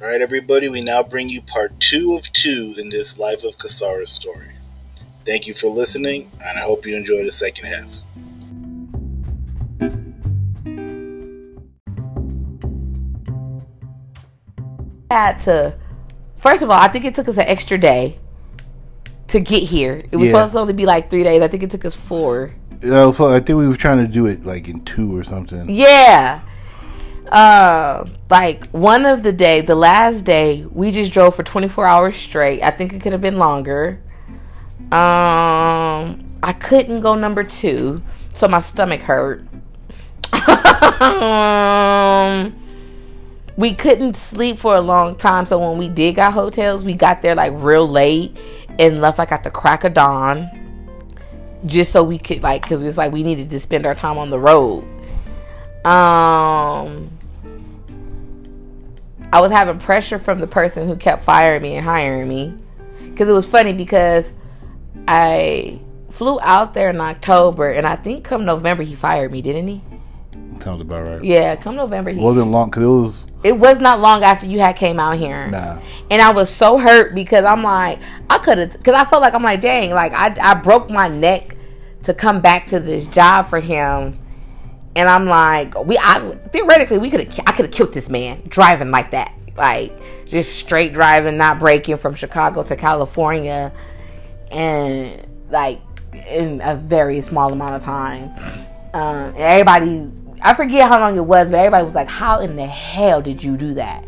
All right, everybody, we now bring you part two of two in this Life of Casara story. Thank you for listening, and I hope you enjoy the second half. had to first of all i think it took us an extra day to get here it was Yeah. supposed to only be like three days i think it took us four Yeah, I, I think we were trying to do it like in two or something. yeah uh like one of the day the last day we just drove for 24 hours straight. I think it could have been longer. Um i couldn't go number two so my stomach hurt. Um we couldn't sleep for a long time so when we did got hotels we got there like real late and left like at the crack of dawn just so we could like because it's like we needed to spend our time on the road. Um i was having pressure from the person who kept firing me and hiring me because it was funny because i flew out there in october and i think come november he fired me didn't he Sounds about right. yeah come november he It wasn't long because it was it was not long after you had came out here nah. and I was so hurt because I'm like, I could have, because I felt like I'm like, dang, like I, I broke my neck to come back to this job for him, and I'm like, we, I theoretically we could have, I could have killed this man driving like that, like just straight driving, not braking from Chicago to California, and like in a very small amount of time. Um, everybody, I forget how long it was, but everybody was like, "How in the hell did you do that?"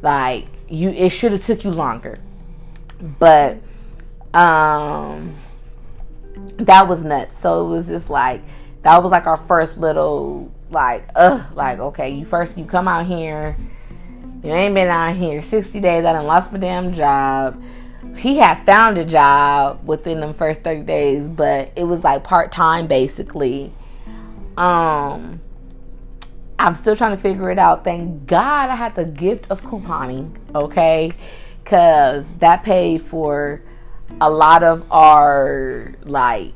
Like you, it should have took you longer. But um, that was nuts. So it was just like that was like our first little like, ugh, like okay, you first you come out here, you ain't been out here sixty days. I done lost my damn job. He had found a job within the first thirty days, but it was like part time basically. Um. I'm still trying to figure it out. Thank God I had the gift of couponing, okay? Because that paid for a lot of our like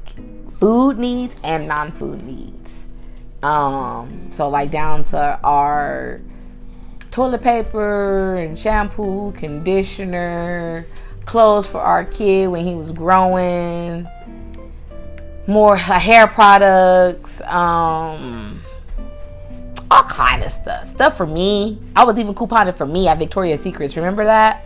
food needs and non-food needs. Um, so like down to our toilet paper and shampoo, conditioner, clothes for our kid when he was growing, more hair products, um all kind of stuff. Stuff for me. I was even couponing for me at Victoria's Secrets. Remember that?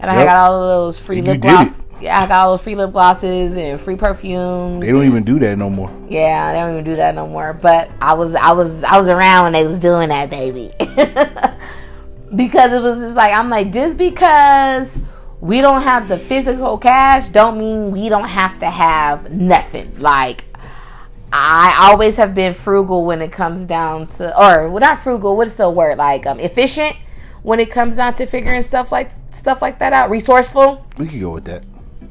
And I Yep. got all of those free And lip gloss. I got all those free lip glosses and free perfumes. They don't even do that no more. Yeah, they don't even do that no more. But I was, I was, I was around when they was doing that, baby. because it was just like I'm like, just because we don't have the physical cash, don't mean we don't have to have nothing. Like I always have been frugal when it comes down to, or well, not frugal. What is the word? Like um, efficient when it comes down to figuring stuff like stuff like that out. Resourceful We could go with that.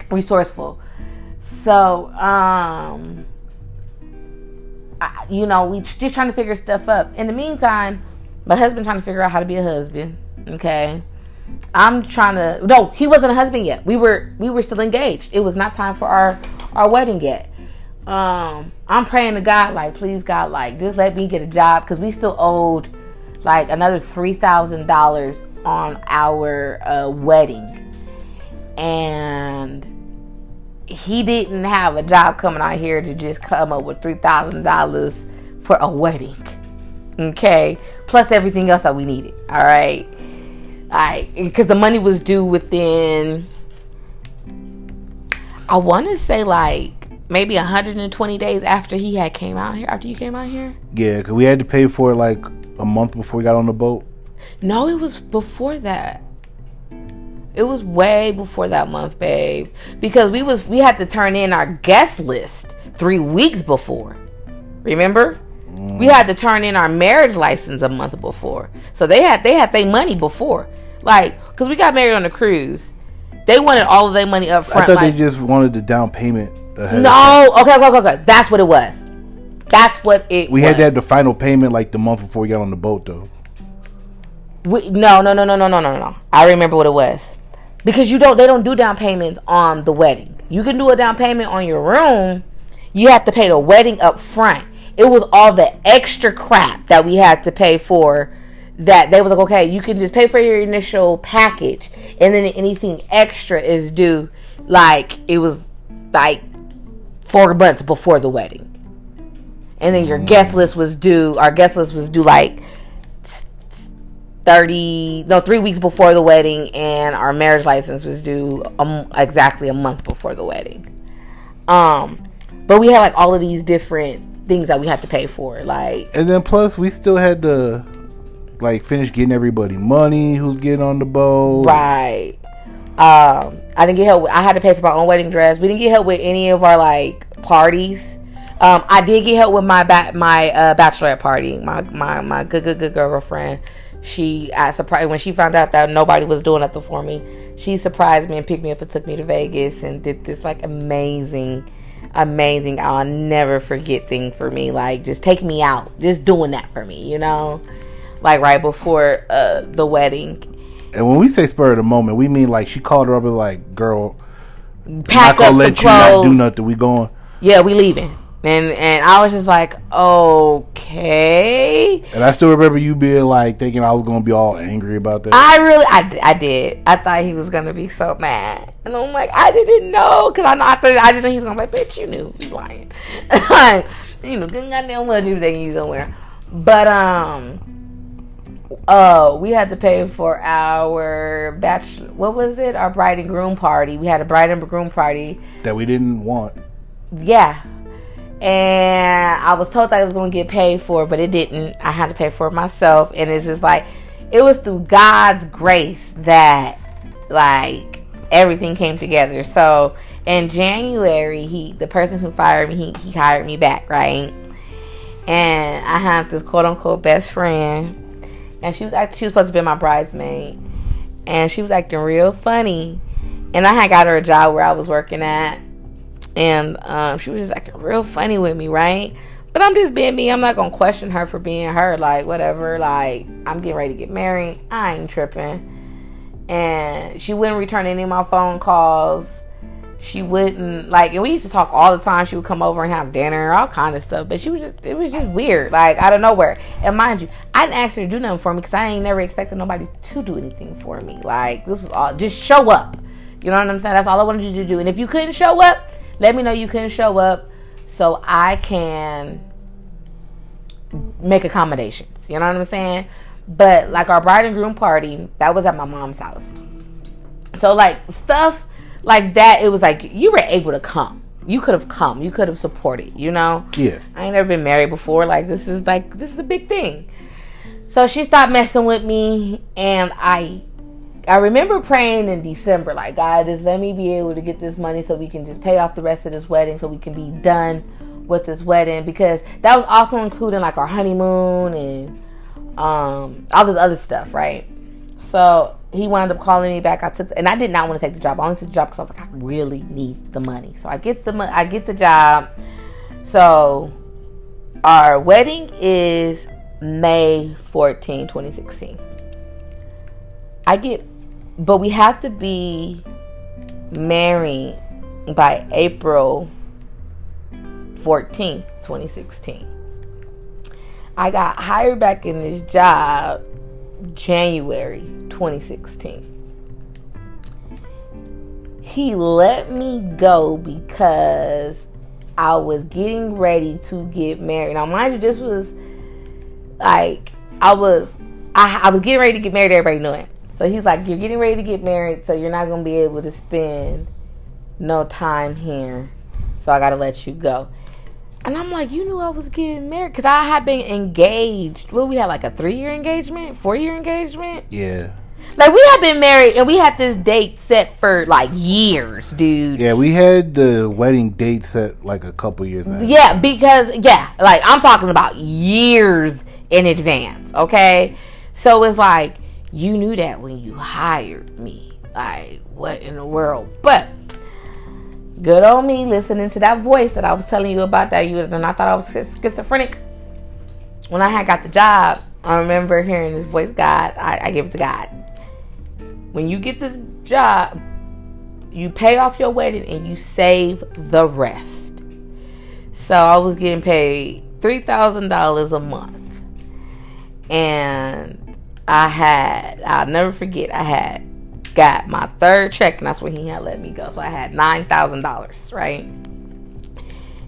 Resourceful. So, um, I, you know, we just trying to figure stuff up. In the meantime, my husband trying to figure out how to be a husband. Okay, I'm trying to. No, he wasn't a husband yet. We were we were still engaged. It was not time for our our wedding yet. Um, I'm praying to God, like, please God, like, just let me get a job because we still owed like another three thousand dollars on our uh, wedding, and he didn't have a job coming out here to just come up with three thousand dollars for a wedding. Okay, plus everything else that we needed. All right, I because the money was due within. I want to say like maybe 120 days after he had came out here. After you came out here. Yeah, because we had to pay for it like a month before we got on the boat. No, it was before that. It was way before that month, babe. Because we was we had to turn in our guest list three weeks before. Remember? We had to turn in our marriage license a month before. So they had they had their money before. Like, cause we got married on a cruise. They wanted all of their money up front. I thought like, they just wanted the down payment. Ahead no, okay, okay, okay, okay. That's what it was. That's what it We was. had to have the final payment like the month before we got on the boat, though. We, no, no, no, no, no, no, no, no. I remember what it was. Because you don't, they don't do down payments on the wedding. You can do a down payment on your room. You have to pay the wedding up front. It was all the extra crap that we had to pay for that they was like, okay, you can just pay for your initial package, and then anything extra is due. Like it was like four months before the wedding, and then your guest mm. list was due. Our guest list was due like 30 no three weeks before the wedding and our marriage license was due um, exactly a month before the wedding. Um but we had like all of these different things that we had to pay for like And then plus we still had to like finish getting everybody money who's getting on the boat. right. Um i didn't get help with, i had to pay for my own wedding dress. We didn't get help with any of our like parties. Um i did get help with my ba- my uh bachelorette party. My my my good good good girlfriend she I surprised when she found out that nobody was doing nothing for me. She surprised me and picked me up and took me to Vegas and did this like amazing, amazing. I'll never forget thing for me. Like just take me out, just doing that for me. You know, like right before uh, the wedding. And when we say spur of the moment, we mean like she called her up and like, girl, Pack not gonna up some let you not do nothing. We going. Yeah, we leaving. And and I was just like, okay. And I still remember you being like thinking I was gonna be all angry about that. I really, I, I did. I thought he was gonna be so mad, and I'm like, I didn't know, cause I know I thought I just knew he was gonna be like, bitch, you knew, you lying, like, you know, good goddamn well you taking you somewhere, but um, uh, we had to pay for our bachelor, what was it, our bride and groom party. We had a bride and groom party, that we didn't want. yeah. And I was told that I was going to get paid for, it, but it didn't. I had to pay for it myself. And it's just like, it was through God's grace that, like, everything came together. So in January, he, the person who fired me, he, he hired me back, right? And I have this quote unquote best friend. And she was act- she was supposed to be my bridesmaid. And she was acting real funny. And I had got her a job where I was working at and um, she was just acting real funny with me, right? But I'm just being me. I'm not gonna question her for being her. Like whatever. Like I'm getting ready to get married. I ain't tripping. And she wouldn't return any of my phone calls. She wouldn't like. And we used to talk all the time. She would come over and have dinner, all kind of stuff. But she was just. It was just weird. Like out of nowhere. And mind you, I didn't ask her to do nothing for me because I ain't never expected nobody to do anything for me. Like this was all just show up. You know what I'm saying? That's all I wanted you to do. And if you couldn't show up, let me know you couldn't show up so I can make accommodations. You know what I'm saying? But like our bride and groom party, that was at my mom's house. So like stuff like that, it was like you were able to come. You could have come. You could have supported, you know? Yeah. I ain't never been married before. Like this is like this is a big thing. So she stopped messing with me and I I remember praying in December, like, God, just let me be able to get this money so we can just pay off the rest of this wedding so we can be done with this wedding because that was also including like our honeymoon and um all this other stuff, right? So he wound up calling me back. I took, and I did not want to take the job. I only took the job because I was like, I really need the money. So I get the I get the job. So our wedding is May 14, 2016. I get, but we have to be married by April 14th, 2016. I got hired back in this job January 2016. He let me go because I was getting ready to get married. Now, mind you, this was like I was I, I was getting ready to get married. Everybody knew it. So he's like, "You're getting ready to get married, so you're not gonna be able to spend no time here. So I gotta let you go." And I'm like, "You knew I was getting married because I had been engaged. Well, we had like a three year engagement, four year engagement. Yeah. Like we had been married and we had this date set for like years, dude. Yeah, we had the wedding date set like a couple years. Yeah, because yeah, like I'm talking about years in advance, okay? So it's like you knew that when you hired me. Like what in the world? But good old me listening to that voice that I was telling you about that you and I thought I was schizophrenic. When I had got the job, I remember hearing this voice, God, I, I give it to God. When you get this job, you pay off your wedding and you save the rest. So I was getting paid three thousand dollars a month, and I had, I'll never forget, I had got my third check, and that's when he had let me go. So I had $9,000, right?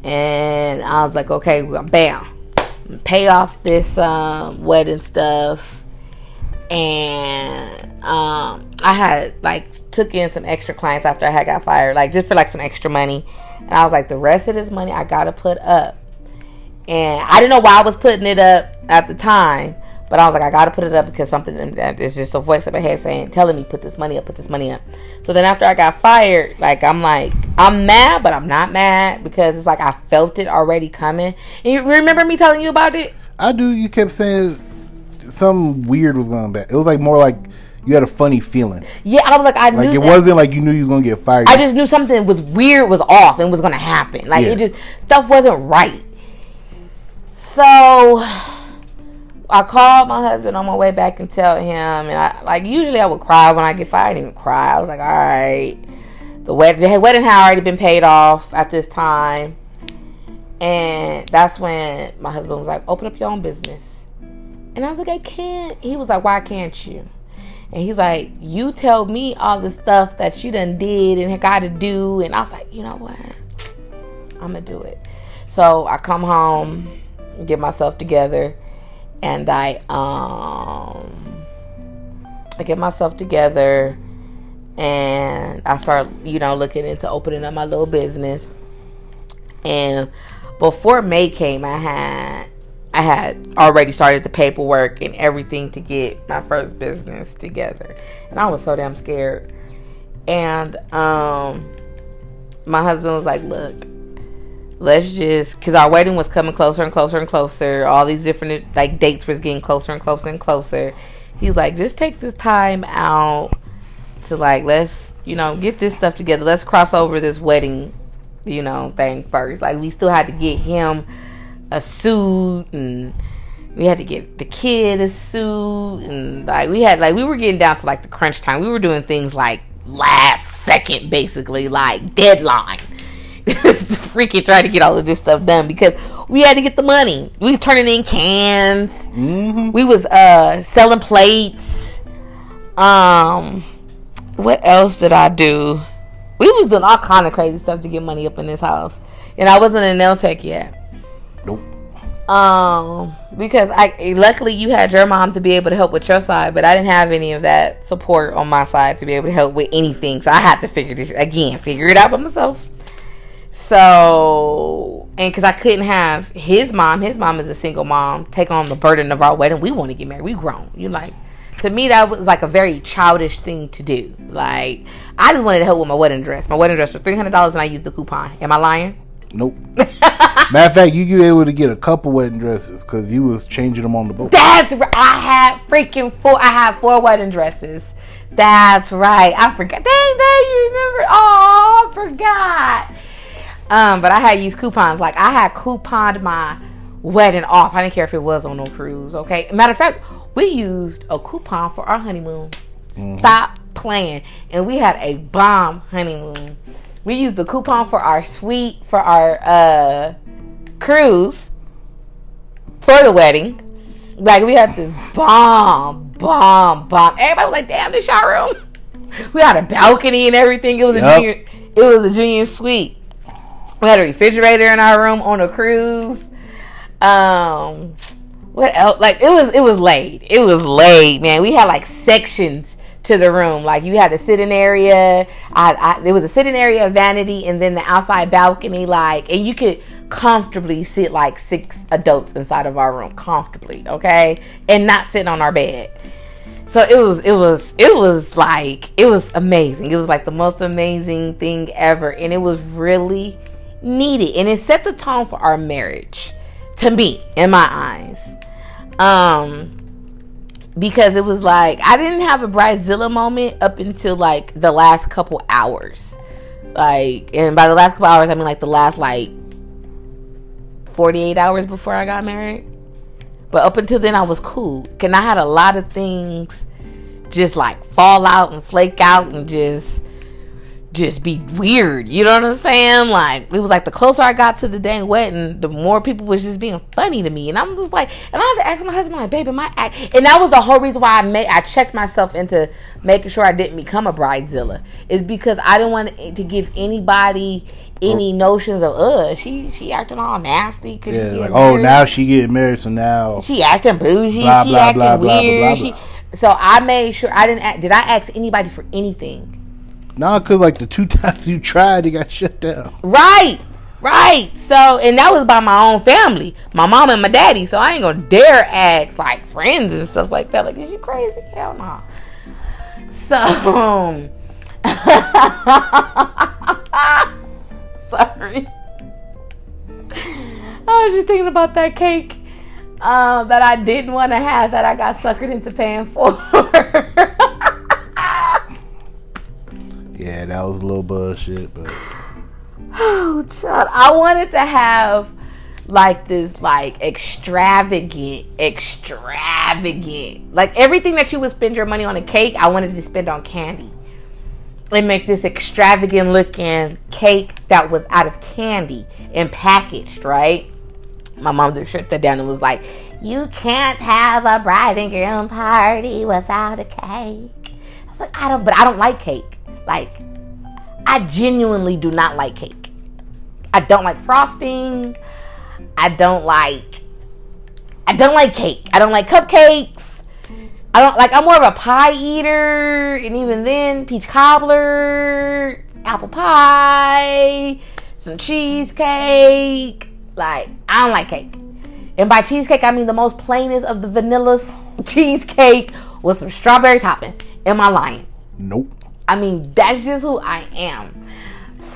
And I was like, okay, well, bam, pay off this um, wedding stuff. And um, I had like took in some extra clients after I had got fired, like just for like some extra money. And I was like, the rest of this money I gotta put up. And I didn't know why I was putting it up at the time, but I was like, I gotta put it up because something that is just a voice in my head saying, telling me, put this money up, put this money up. So then after I got fired, like I'm like, I'm mad, but I'm not mad because it's like I felt it already coming. And you remember me telling you about it? I do. You kept saying something weird was going back. It was like more like you had a funny feeling. Yeah, I was like, I Like knew it that- wasn't like you knew you was gonna get fired. I just knew something was weird, was off, and was gonna happen. Like it just stuff wasn't right. So I called my husband on my way back and tell him, and I like usually I would cry when I get fired. I didn't even cry. I was like, all right, the wedding, the wedding had already been paid off at this time, and that's when my husband was like, open up your own business, and I was like, I can't. He was like, why can't you? And he's like, You tell me all the stuff that you done did and got to do. And I was like, You know what? I'm to do it. So I come home, get myself together, and I, um, I get myself together and I start, you know, looking into opening up my little business. And before May came, I had I had already started the paperwork and everything to get my first business together. And I was so damn scared. And um my husband was like, "Look, let's just cuz our wedding was coming closer and closer and closer. All these different like dates was getting closer and closer and closer. He's like, "Just take this time out to like let's, you know, get this stuff together. Let's cross over this wedding, you know, thing first. Like we still had to get him a suit and we had to get the kid a suit and like we had like we were getting down to like the crunch time. We were doing things like last second basically, like deadline. Freaking trying to get all of this stuff done because we had to get the money. We was turning in cans. Mm-hmm. We was uh selling plates. Um what else did I do? We was doing all kind of crazy stuff to get money up in this house. And I wasn't in nail tech yet. Nope. Um, because I luckily you had your mom to be able to help with your side, but I didn't have any of that support on my side to be able to help with anything. So I had to figure this again, figure it out by myself. So, and because I couldn't have his mom, his mom is a single mom, take on the burden of our wedding. We want to get married. We grown. You like, to me that was like a very childish thing to do. Like, I just wanted to help with my wedding dress. My wedding dress was three hundred dollars, and I used the coupon. Am I lying? Nope. Matter of fact, you you able to get a couple wedding dresses because you was changing them on the boat. That's right. I had freaking four. I had four wedding dresses. That's right. I forgot. Dang, dang, you remember? Oh, I forgot. Um, but I had used coupons. Like I had couponed my wedding off. I didn't care if it was on no cruise. Okay. Matter of fact, we used a coupon for our honeymoon. Stop playing. And we had a bomb honeymoon. We used the coupon for our suite for our uh cruise for the wedding. Like we had this bomb, bomb, bomb. Everybody was like, "Damn, this y'all room." We had a balcony and everything. It was a junior. It was a junior suite. We had a refrigerator in our room on a cruise. Um, what else? Like it was, it was laid. It was laid, man. We had like sections to the room. Like you had a sitting area. I, I there was a sitting area, vanity, and then the outside balcony. Like, and you could comfortably sit like six adults inside of our room, comfortably, okay, and not sitting on our bed. So it was, it was, it was like, it was amazing. It was like the most amazing thing ever, and it was really needed, and it set the tone for our marriage, to me, in my eyes. Um, because it was like I didn't have a bridezilla moment up until like the last couple hours. Like, and by the last couple hours, I mean like the last like 48 hours before I got married. But up until then, I was cool. And I had a lot of things just like fall out and flake out and just just be weird. You know what I'm saying? Like it was like the closer I got to the dang wedding, the more people was just being funny to me. And I'm just like, and I had to ask my husband, like, baby, my act, and that was the whole reason why I made I checked myself into making sure I didn't become a bridezilla. Is because I didn't want to give anybody any notions of uh she she acting all nasty because yeah, like, oh now she getting married, so now she acting bougie, Blah, she blah, acting blah, weird. she, so I made sure I didn't. Ask, did I ask anybody for anything? Nah, cause like the two times you tried, it got shut down. Right, right. So, and that was by my own family, my mom and my daddy. So I ain't gonna dare ask like friends and stuff like that. Like, is you crazy? Hell no. So, um, sorry. I was just thinking about that cake um, that I didn't want to have that I got suckered into paying for. Yeah, that was a little bullshit, but Oh, child. I wanted to have like this like extravagant, extravagant. Like everything that you would spend your money on a cake, I wanted to spend on candy. And make this extravagant looking cake that was out of candy and packaged, right? My mom just shut that down and was like, You can't have a bride and groom party without a cake. I was like, I don't but I don't like cake. Like I genuinely do not like cake. I don't like frosting. I don't like I don't like cake. I don't like cupcakes. I don't like I'm more of a pie eater and even then peach cobbler, apple pie, some cheesecake. Like I don't like cake. And by cheesecake I mean the most plainest of the vanilla cheesecake with some strawberry topping. Am I lying? nope. I mean, that's just who I am.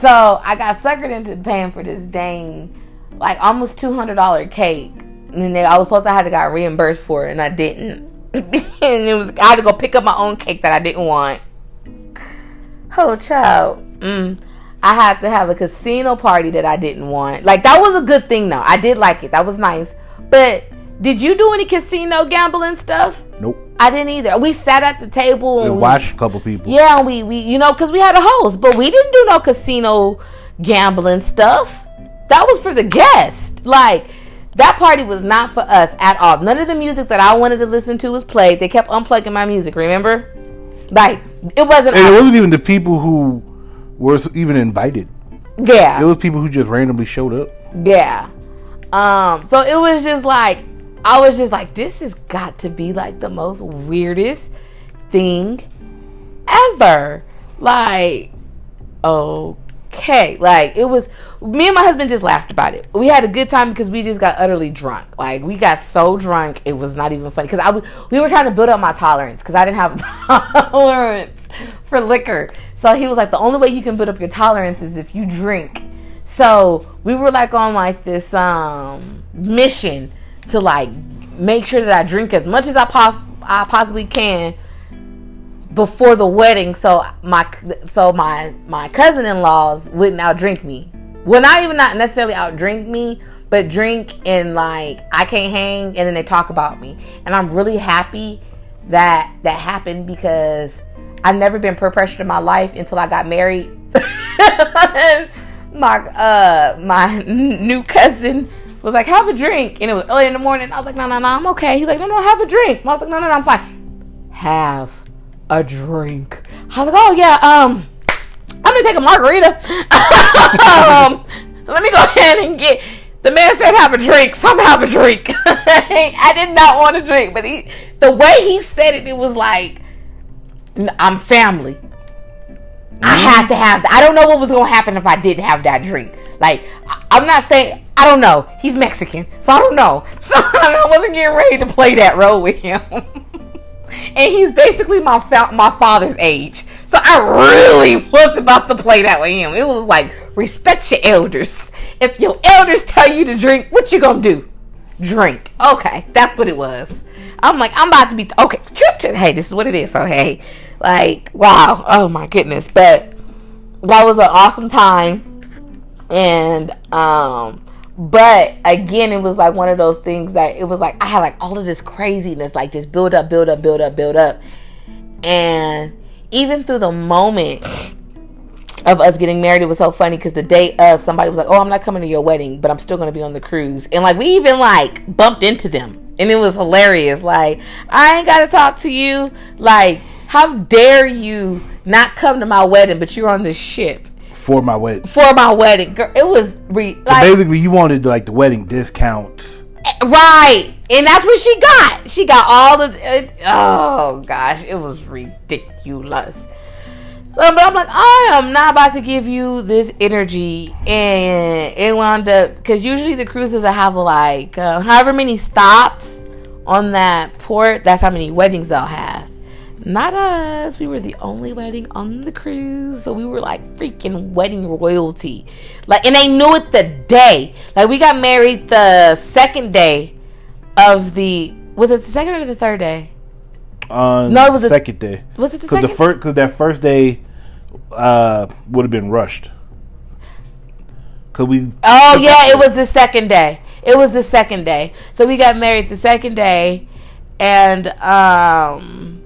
So I got suckered into paying for this dang, like almost two hundred dollar cake, and then I was supposed to have to got reimbursed for it, and I didn't. and it was I had to go pick up my own cake that I didn't want. Oh, child. Mm. I had to have a casino party that I didn't want. Like that was a good thing though. I did like it. That was nice. But did you do any casino gambling stuff? Nope. I didn't either. We sat at the table and And we, watched a couple people. yeah, and we we you know because we had a host, but we didn't do no casino gambling stuff. That was for the guest. Like that party was not for us at all. None of the music that I wanted to listen to was played. They kept unplugging my music. Remember? Like it wasn't. And it wasn't even the people who were even invited. yeah. It was people who just randomly showed up. Yeah. Um, so it was just like I was just like, this has got to be like the most weirdest thing ever. Like, okay. Like it was me and my husband just laughed about it. We had a good time because we just got utterly drunk. Like we got so drunk it was not even funny. Cause I we were trying to build up my tolerance because I didn't have a tolerance for liquor. So he was like, the only way you can build up your tolerance is if you drink. So we were like on like this um mission to like make sure that I drink as much as I pos- I possibly can before the wedding so my so my my cousin-in-laws wouldn't outdrink me. Well not even not necessarily outdrink me, but drink and like I can't hang and then they talk about me. And I'm really happy that that happened because I've never been peer pressured in my life until I got married. my uh my new cousin was like, have a drink. And it was early in the morning. I was like, no, no, no, I'm okay. He's like, no, no, have a drink. I was like, no, no, no, I'm fine. Have a drink. I was like, oh, yeah, um, I'm going to take a margarita. um, let me go ahead and get. The man said have a drink, so I'm have a drink. I did not want to drink, but he, the way he said it, it was like, I'm family. I had to have. I don't know what was gonna happen if I didn't have that drink. Like I'm not saying I don't know. He's Mexican, so I don't know. So I wasn't getting ready to play that role with him. and he's basically my fa- my father's age, so I really was about to play that with him. It was like respect your elders. If your elders tell you to drink, what you gonna do? Drink. Okay, that's what it was. I'm like, I'm about to be okay. Trip, trip. Hey, this is what it is. So hey, like, wow. Oh my goodness. But that was an awesome time, and um, but again, it was like one of those things that it was like I had like all of this craziness, like just build up, build up, build up, build up, and even through the moment of us getting married, it was so funny because the day of somebody was like, "Oh, I'm not coming to your wedding, but I'm still gonna be on the cruise," and like we even like bumped into them, and it was hilarious. Like I ain't gotta talk to you. Like how dare you not come to my wedding, but you're on this ship for my wedding. for my wedding? Girl, it was re- So basically, you wanted like the wedding discounts. right, and that's what she got. She got all the. It, oh gosh, it was ridiculous. So, but I'm like, I am not about to give you this energy, and it wound up because usually the cruises I have like uh, however many stops on that port. That's how many weddings they'll have. Not us. We were the only wedding on the cruise, so we were like freaking wedding royalty. Like, and they knew it the day. Like, we got married the second day of the. Was it the second or the third day? On No, it was the second day. Was it the second? the first, because that first day uh, would have been rushed. Cause we Oh yeah, it was the second day. It was the second day. So we got married the second day, and um,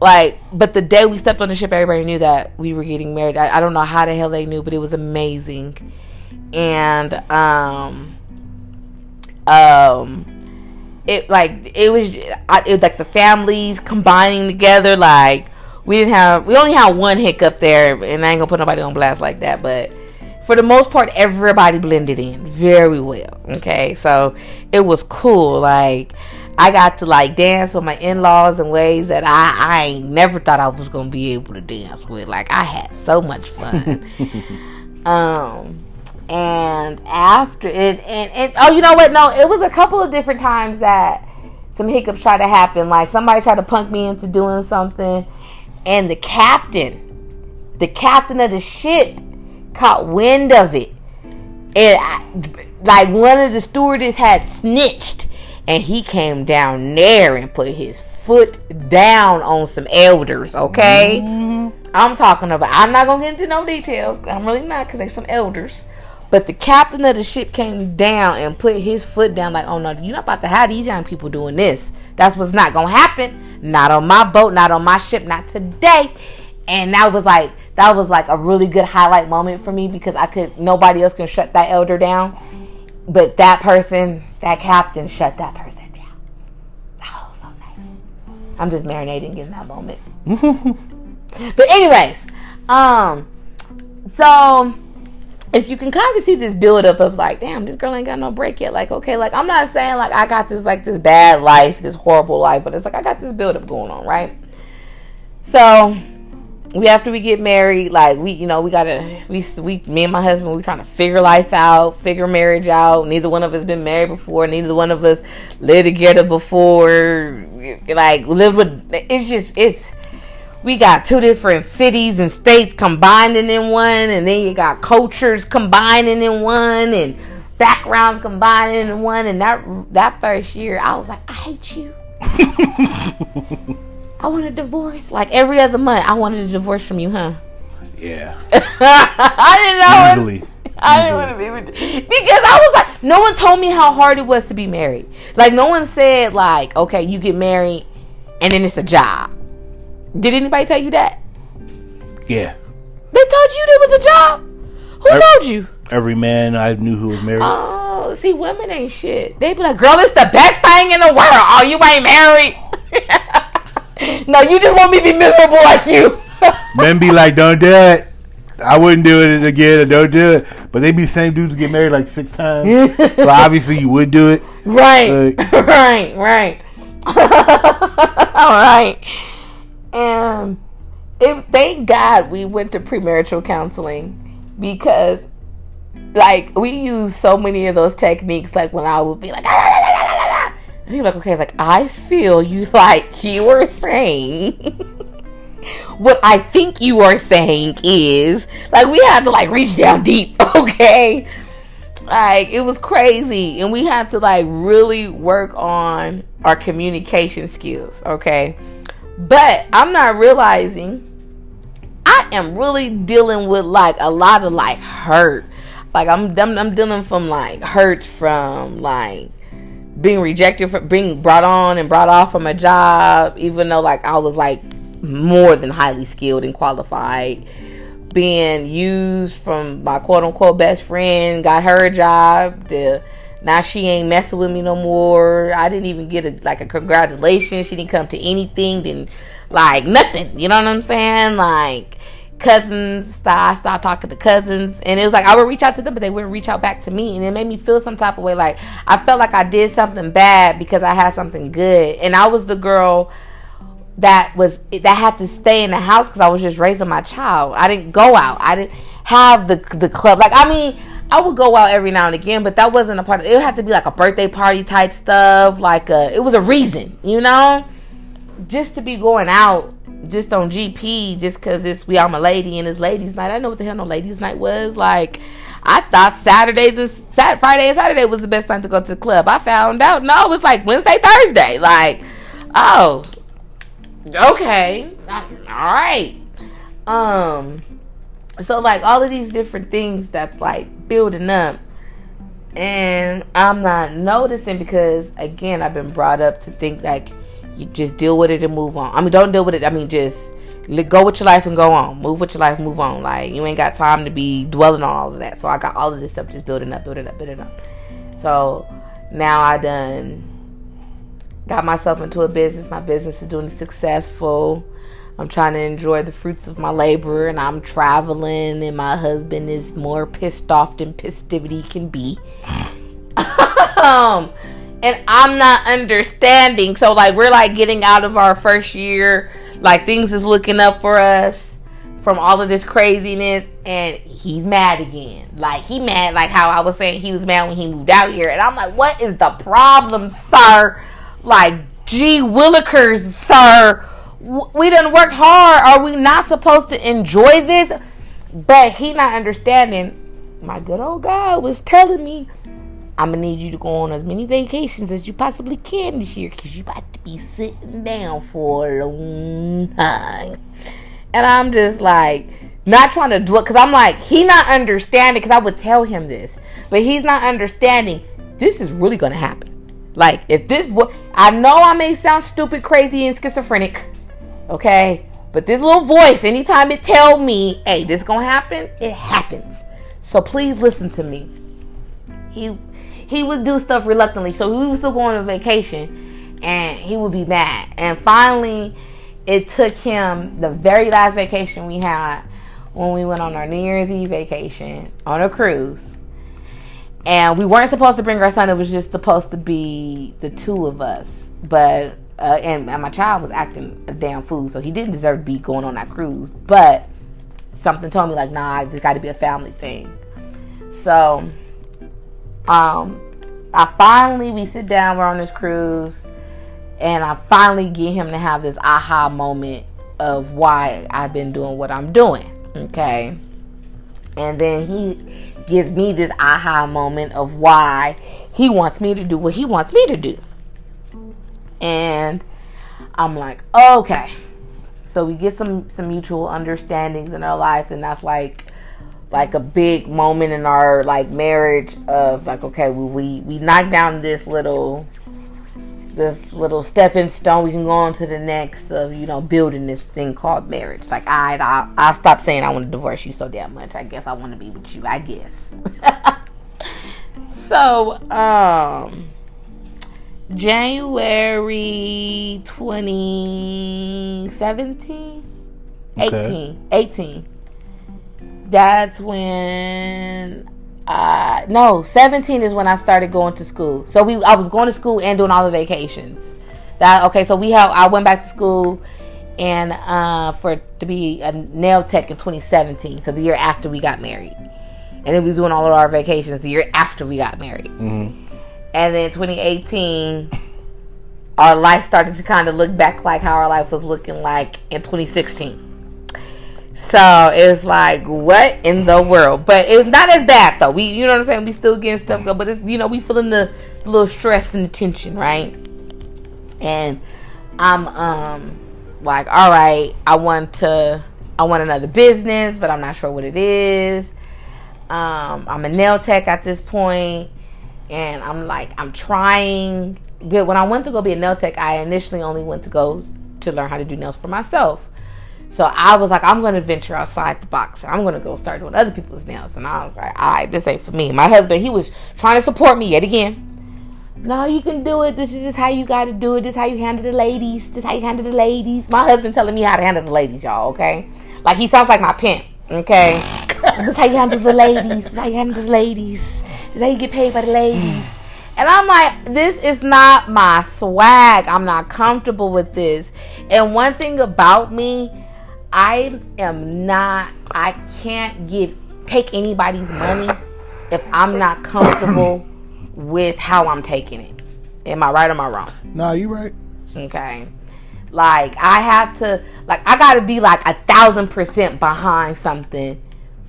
like, but the day we stepped on the ship, everybody knew that we were getting married. I, I don't know how the hell they knew, but it was amazing, and um, um. It like it was, I, it was like the families combining together. Like we didn't have, we only had one hiccup there, and I ain't gonna put nobody on blast like that. But for the most part, everybody blended in very well. Okay, so it was cool. Like I got to like dance with my in laws in ways that I I ain't never thought I was gonna be able to dance with. Like I had so much fun. um, and after it, and, and oh, you know what? No, it was a couple of different times that some hiccups tried to happen. Like somebody tried to punk me into doing something, and the captain, the captain of the ship, caught wind of it, and I, like one of the stewardess had snitched, and he came down there and put his foot down on some elders. Okay, mm-hmm. I'm talking about. I'm not gonna get into no details. I'm really not because they some elders. But the captain of the ship came down and put his foot down, like, "Oh no, you're not about to have these young people doing this. That's what's not gonna happen. Not on my boat, not on my ship, not today." And that was like that was like a really good highlight moment for me because I could nobody else can shut that elder down, but that person, that captain, shut that person down. Was so nice. I'm just marinating in that moment. But anyways, um, so if you can kind of see this buildup of like, damn, this girl ain't got no break yet. Like, okay, like I'm not saying like I got this like this bad life, this horrible life, but it's like I got this buildup going on, right? So we after we get married, like we, you know, we gotta, we, we, me and my husband, we trying to figure life out, figure marriage out. Neither one of us been married before. Neither one of us lived together before. Like lived with. It's just it's we got two different cities and states combining in one, and then you got cultures combining in one, and backgrounds combining in one. And that that first year, I was like, I hate you. I want a divorce. Like every other month, I wanted a divorce from you, huh? yeah, I didn't know. it. easily. I didn't want to be with you. because I was like, no one told me how hard it was to be married. Like no one said like, okay, you get married, and then it's a job. Did anybody tell you that? Yeah, They told you there was a job. Who I- told you? every man I knew who was married. Oh, see, women ain't shit. They be like, girl, it's the best thing in the world. Oh, you ain't married. no, you just want me to be miserable like you. Men be like, "Don't do it." I wouldn't do it again. Don't do it. But they be the same dudes to get married like six times. so obviously you would do it. Right, Like- right, right. All right. Um, and it, thank God we went to premarital counseling because, like, we use so many of those techniques. Like when I would be like, "Ah, ah, ah, ah and you're like, okay, like I feel you like you were saying. what I think you are saying is like we have to like reach down deep, okay? Like it was crazy, and we have to like really work on our communication skills, okay? But I'm not realizing I am really dealing with like a lot of like hurt. Like I'm I'm, I'm dealing from like hurt from like being rejected from being brought on and brought off from a job, even though like I was like more than highly skilled and qualified. being used from my quote unquote best friend, got her a job. Now she ain't messing with me no more. I didn't even get a like a congratulations. She didn't come to anything. Didn't like nothing. You know what I'm saying? Like cousins. I stopped talking to cousins, and it was like I would reach out to them, but they wouldn't reach out back to me, and it made me feel some type of way. Like I felt like I did something bad because I had something good, and I was the girl that was that had to stay in the house because I was just raising my child. I didn't go out. I didn't have the the club. Like I mean, I would go out every now and again, but that wasn't a part of it. Had to be like a birthday party type stuff. Like a, it was a reason, you know, just to be going out just on GP just because it's we I'm a lady and it's ladies night. I know what the hell no ladies night was like. I thought Saturdays and Sat Friday and Saturday was the best time to go to the club. I found out no, it was like Wednesday, Thursday. Like, oh, okay, all right. Um, so like all of these different things that's like building up, and I'm not noticing because again I've been brought up to think like you just deal with it and move on. I mean, don't deal with it. I mean, just go with your life and go on. Move with your life, move on. Like you ain't got time to be dwelling on all of that. So I got all of this stuff just building up, building up, building up. So now I done got myself into a business. My business is doing successful. I'm trying to enjoy the fruits of my labor and I'm traveling and my husband is more pissed off than pistivity can be. um, and I'm not understanding. So like we're like getting out of our first year, like things is looking up for us from all of this craziness and he's mad again. Like he mad like how I was saying he was mad when he moved out here. And I'm like, what is the problem, sir? Like, gee willikers, sir. We done worked hard. Are we not supposed to enjoy this? But he not understanding. My good old God was telling me, I'm gonna need you to go on as many vacations as you possibly can this year, cause you about to be sitting down for a long time. And I'm just like, not trying to dwell, cause I'm like, he not understanding, cause I would tell him this, but he's not understanding. This is really gonna happen. Like, if this voice, I know I may sound stupid, crazy, and schizophrenic, okay? But this little voice, anytime it tell me, hey, this gonna happen, it happens. So please listen to me. He he would do stuff reluctantly. So we would still go on a vacation and he would be mad. And finally it took him the very last vacation we had when we went on our New Year's Eve vacation on a cruise and we weren't supposed to bring our son. It was just supposed to be the two of us. But uh, and, and my child was acting a damn fool, so he didn't deserve to be going on that cruise. But something told me like, nah, it's got to be a family thing. So, um, I finally we sit down. We're on this cruise, and I finally get him to have this aha moment of why I've been doing what I'm doing. Okay, and then he gives me this aha moment of why he wants me to do what he wants me to do. And I'm like, okay. So we get some some mutual understandings in our lives, and that's like like a big moment in our like marriage of like okay we we, we knock down this little this little stepping stone. We can go on to the next of you know building this thing called marriage. Like I I I stopped saying I want to divorce you so damn much. I guess I want to be with you. I guess. so um. January 2017 okay. 18 18 that's when uh, no, 17 is when I started going to school. So we I was going to school and doing all the vacations. That okay, so we have I went back to school and uh, for to be a nail tech in 2017, so the year after we got married. And then we was doing all of our vacations the year after we got married. Mm-hmm. And then 2018 our life started to kind of look back like how our life was looking like in 2016. So it's like, what in the world? But it's not as bad though. We, you know what I'm saying? We still getting stuff going, but it's, you know, we feeling the, little stress and the tension, right? And I'm um like, all right, I want to, I want another business, but I'm not sure what it is. Um, I'm a nail tech at this point, and I'm like, I'm trying. But when I went to go be a nail tech, I initially only went to go to learn how to do nails for myself So I was like, I'm gonna venture outside the box. And I'm gonna go start doing other people's nails. And I was like, all right, this ain't for me. My husband, he was trying to support me yet again. No, you can do it. This is just how you got to do it. This is how you handle the ladies. This is how you handle the ladies. My husband telling me how to handle the ladies, y'all. Okay, like he sounds like my pimp. Okay, this is how you handle the ladies. This is how you handle the ladies. This is how you get paid by the ladies. And I'm like, this is not my swag. I'm not comfortable with this. And one thing about me, I am not. I can't give take anybody's money if I'm not comfortable with how I'm taking it. Am I right or am I wrong? No, you right. Okay. Like I have to like I gotta be like a thousand percent behind something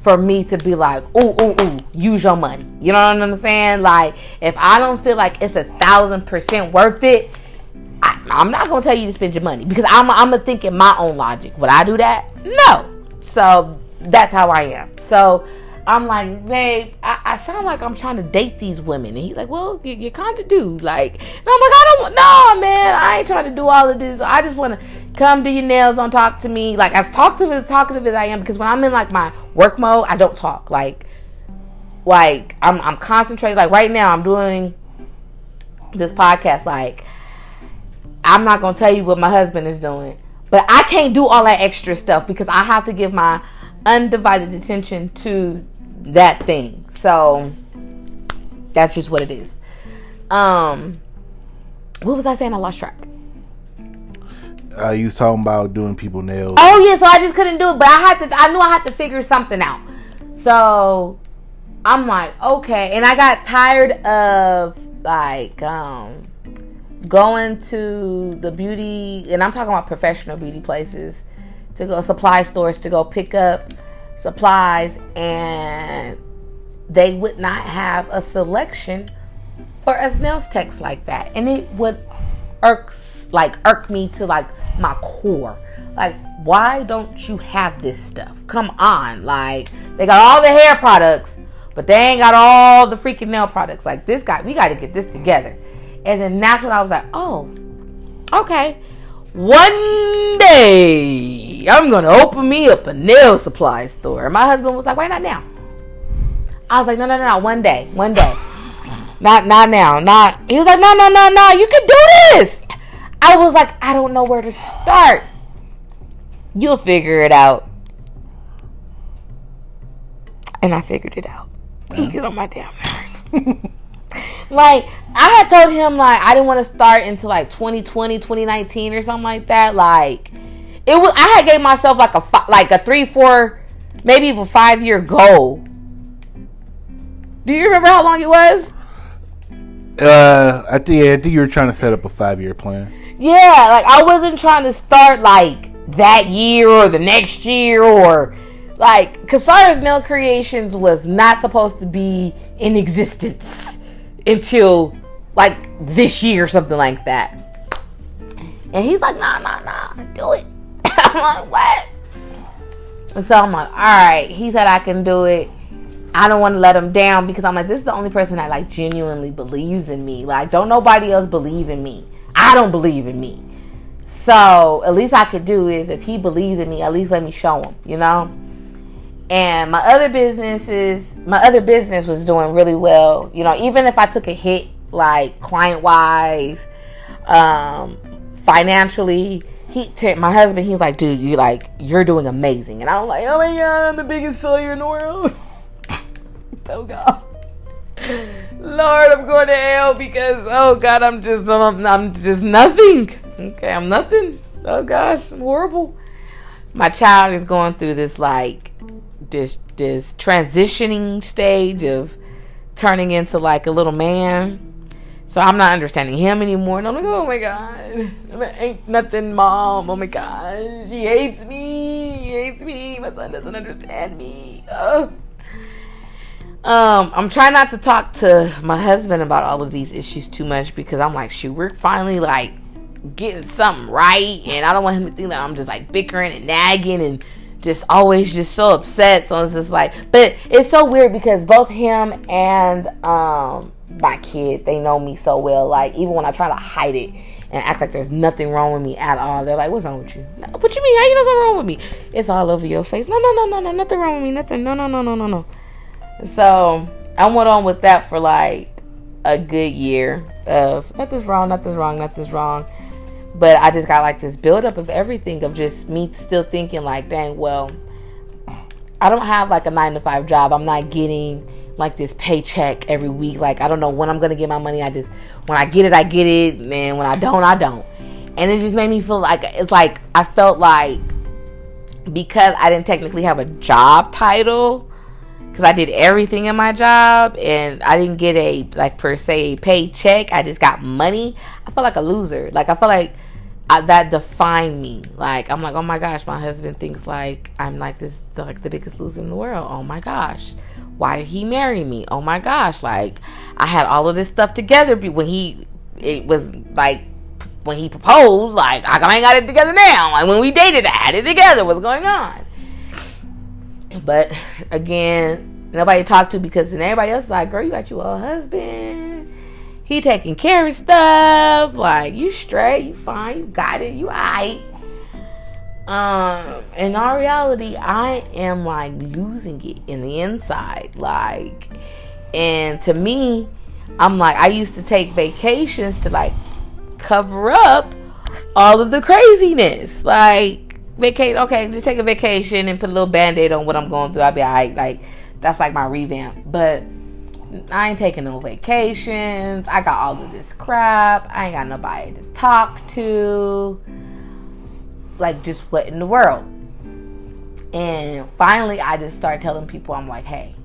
for me to be like, ooh, ooh, ooh, use your money. You know what I'm saying? Like if I don't feel like it's a thousand percent worth it, I, am not gonna tell you to spend your money because I'm I'm gonna think in my own logic. Would I do that? No. So that's how I am. So I'm like, babe, I, I, sound like I'm trying to date these women. And he's like, well, you, you kind of do. Like, and I'm like, I don't, no, man, I ain't trying to do all of this. I just want to come do your nails, don't talk to me. Like, as talkative as talkative as I am, because when I'm in like my work mode, I don't talk. Like, like I'm, I'm concentrated. Like right now, I'm doing this podcast. Like, I'm not gonna tell you what my husband is doing, but I can't do all that extra stuff because I have to give my undivided attention to that thing. So that's just what it is. Um, what was I saying? I lost track. Uh, you was talking about doing people nails. Oh yeah, so I just couldn't do it, but I had to. I knew I had to figure something out. So I'm like, okay, and I got tired of like um going to the beauty, and I'm talking about professional beauty places to go supply stores to go pick up supplies and they would not have a selection for us nails techs like that. And it would irk like irk me to like my core. Like why don't you have this stuff? Come on like they got all the hair products but they ain't got all the freaking nail products. Like this guy we got to get this together and then that's when i was like oh okay one day I'm gonna open me up a nail supply store. my husband was like, why not now? I was like, no, no, no, no, one day, one day. Not not now. Not he was like, no, no, no, no, you can do this. I was like, I don't know where to start. You'll figure it out. And I figured it out. He get on my damn nerves. like I had told him like I didn't want to start until like 2020, 2019 or something like that. Like it was I had gave myself like a like a 3 4 maybe even 5 year goal. Do you remember how long it was? Uh, I think I think you were trying to set up a 5 year plan. Yeah, like I wasn't trying to start like that year or the next year or like Casara's Nail Creations was not supposed to be in existence until like this year or something like that. And he's like, nah, nah, nah, do it. I'm like, what? And so I'm like, all right. He said I can do it. I don't want to let him down because I'm like, this is the only person that like genuinely believes in me. Like, don't nobody else believe in me. I don't believe in me. So at least I could do is if he believes in me, at least let me show him, you know? And my other businesses, my other business was doing really well. You know, even if I took a hit, like client wise, um, financially, he, t- my husband, he's like, dude, you like, you're doing amazing. And I'm like, oh my God, I'm the biggest failure in the world. oh God. Lord, I'm going to hell because, oh God, I'm just, I'm, I'm just nothing. Okay, I'm nothing. Oh gosh, I'm horrible. My child is going through this like this this transitioning stage of turning into like a little man. So I'm not understanding him anymore. And I'm like, oh my god, ain't nothing, mom. Oh my god, she hates me. He hates me. My son doesn't understand me. Um, I'm trying not to talk to my husband about all of these issues too much because I'm like, shoot, we're finally like getting something right, and I don't want him to think that I'm just like bickering and nagging and just always just so upset. So it's just like, but it's so weird because both him and um, my kid. They know me so well. Like even when I try to hide it and act like there's nothing wrong with me at all, they're like, "What's wrong with you? What you mean? How you know something wrong with me? It's all over your face. No, no, no, no, no, nothing wrong with me. Nothing. No, no, no, no, no, no." So I went on with that for like a good year of nothing's wrong, nothing's wrong, nothing's wrong. But I just got like this buildup of everything of just me still thinking like, dang, well, I don't have like a nine to five job. I'm not getting like this paycheck every week. Like I don't know when I'm gonna get my money. I just when I get it, I get it, and when I don't, I don't. And it just made me feel like it's like I felt like because I didn't technically have a job title because I did everything in my job and I didn't get a like per se paycheck. I just got money. I felt like a loser. Like I felt like I, that defined me. Like I'm like, oh my gosh, my husband thinks like I'm like this, like the biggest loser in the world. Oh my gosh, why did he marry me? Oh my gosh, like I had all of this stuff together when he, it was like when he proposed. Like I ain't got it together now. Like when we dated, I had it together. What's going on? But again, nobody talked to because then everybody else is like, girl, you got you a husband. He taking care of stuff. Like, you straight, you fine, you got it, you alright. Um, in all reality, I am like losing it in the inside. Like, and to me, I'm like, I used to take vacations to like cover up all of the craziness. Like, vacate. Okay, just take a vacation and put a little band aid on what I'm going through. I'll be alright. Like that's like my revamp. But I ain't taking no vacations. I got all of this crap. I ain't got nobody to talk to. Like just what in the world? And finally, I just start telling people, I'm like, hey,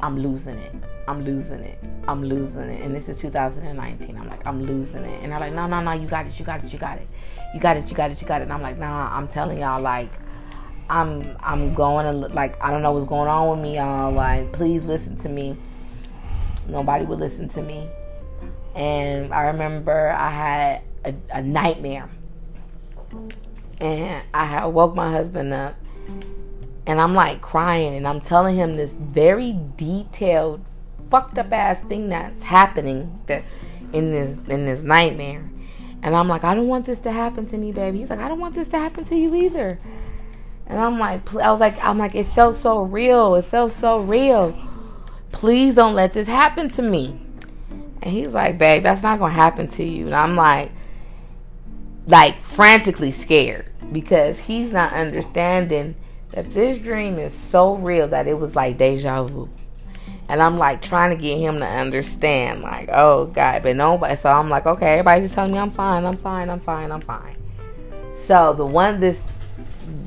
I'm losing it. I'm losing it. I'm losing it. And this is 2019. I'm like, I'm losing it. And I'm like, no, no, no, you got it, you got it, you got it. You got it, you got it, you got it. And I'm like, nah, I'm telling y'all, like, I'm I'm going to like I don't know what's going on with me, y'all. Like, please listen to me. Nobody would listen to me. And I remember I had a, a nightmare. And I had woke my husband up and I'm like crying and I'm telling him this very detailed fucked up ass thing that's happening that in this in this nightmare. And I'm like, I don't want this to happen to me, baby. He's like, I don't want this to happen to you either. And I'm like, I was like, I'm like, it felt so real. It felt so real. Please don't let this happen to me. And he's like, babe, that's not gonna happen to you. And I'm like, like frantically scared because he's not understanding that this dream is so real that it was like deja vu. And I'm like trying to get him to understand, like, oh God, but nobody. So I'm like, okay, everybody's just telling me I'm fine, I'm fine, I'm fine, I'm fine. So the one this,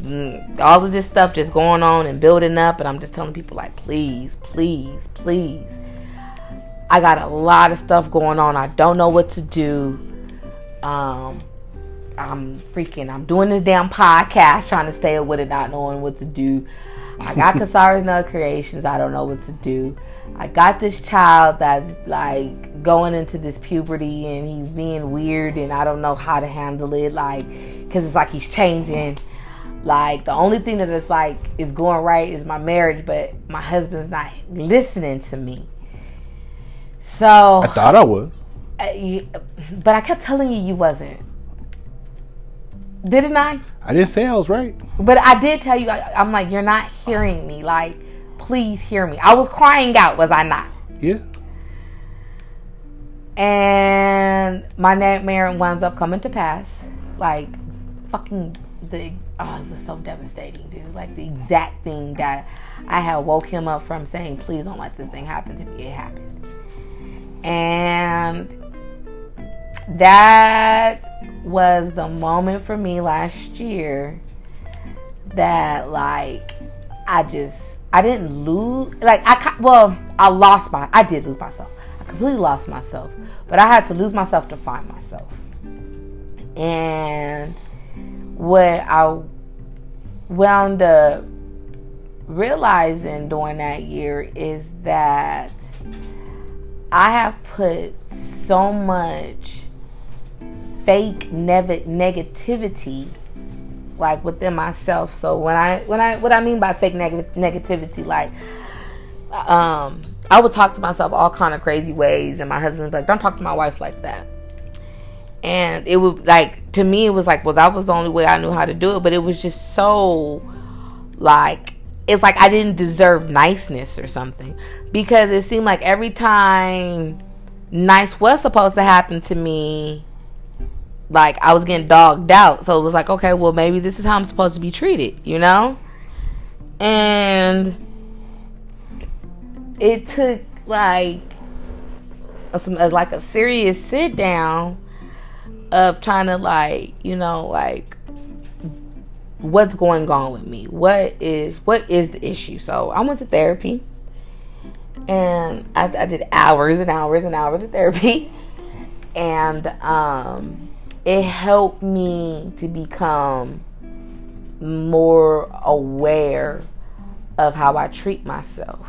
mm, all of this stuff just going on and building up, and I'm just telling people like, please, please, please. I got a lot of stuff going on. I don't know what to do. Um, I'm freaking. I'm doing this damn podcast, trying to stay with it, not knowing what to do. I got Casara's Nut Creations. I don't know what to do. I got this child that's like going into this puberty and he's being weird and I don't know how to handle it. Like, because it's like he's changing. Like, the only thing that is like is going right is my marriage, but my husband's not listening to me. So I thought I was. Uh, I, but I kept telling you you wasn't. Didn't I? I didn't say I was right. But I did tell you, I, I'm like, you're not hearing me. Like, please hear me. I was crying out, was I not? Yeah. And my nightmare winds up coming to pass. Like, fucking the oh, it was so devastating, dude. Like the exact thing that I had woke him up from saying, please don't let this thing happen to me. It happened. And that was the moment for me last year that like I just I didn't lose like I well I lost my I did lose myself. I completely lost myself but I had to lose myself to find myself. And what I wound up realizing during that year is that I have put so much fake ne- negativity like within myself so when i when i what i mean by fake neg- negativity like um, I would talk to myself all kind of crazy ways, and my husband's like, "Don't talk to my wife like that." And it would like to me, it was like, well, that was the only way I knew how to do it. But it was just so like it's like I didn't deserve niceness or something because it seemed like every time nice was supposed to happen to me, like I was getting dogged out. So it was like, okay, well, maybe this is how I'm supposed to be treated, you know? And it took like a, like a serious sit down of trying to like, you know, like what's going on with me what is what is the issue so i went to therapy and i, I did hours and hours and hours of therapy and um, it helped me to become more aware of how i treat myself.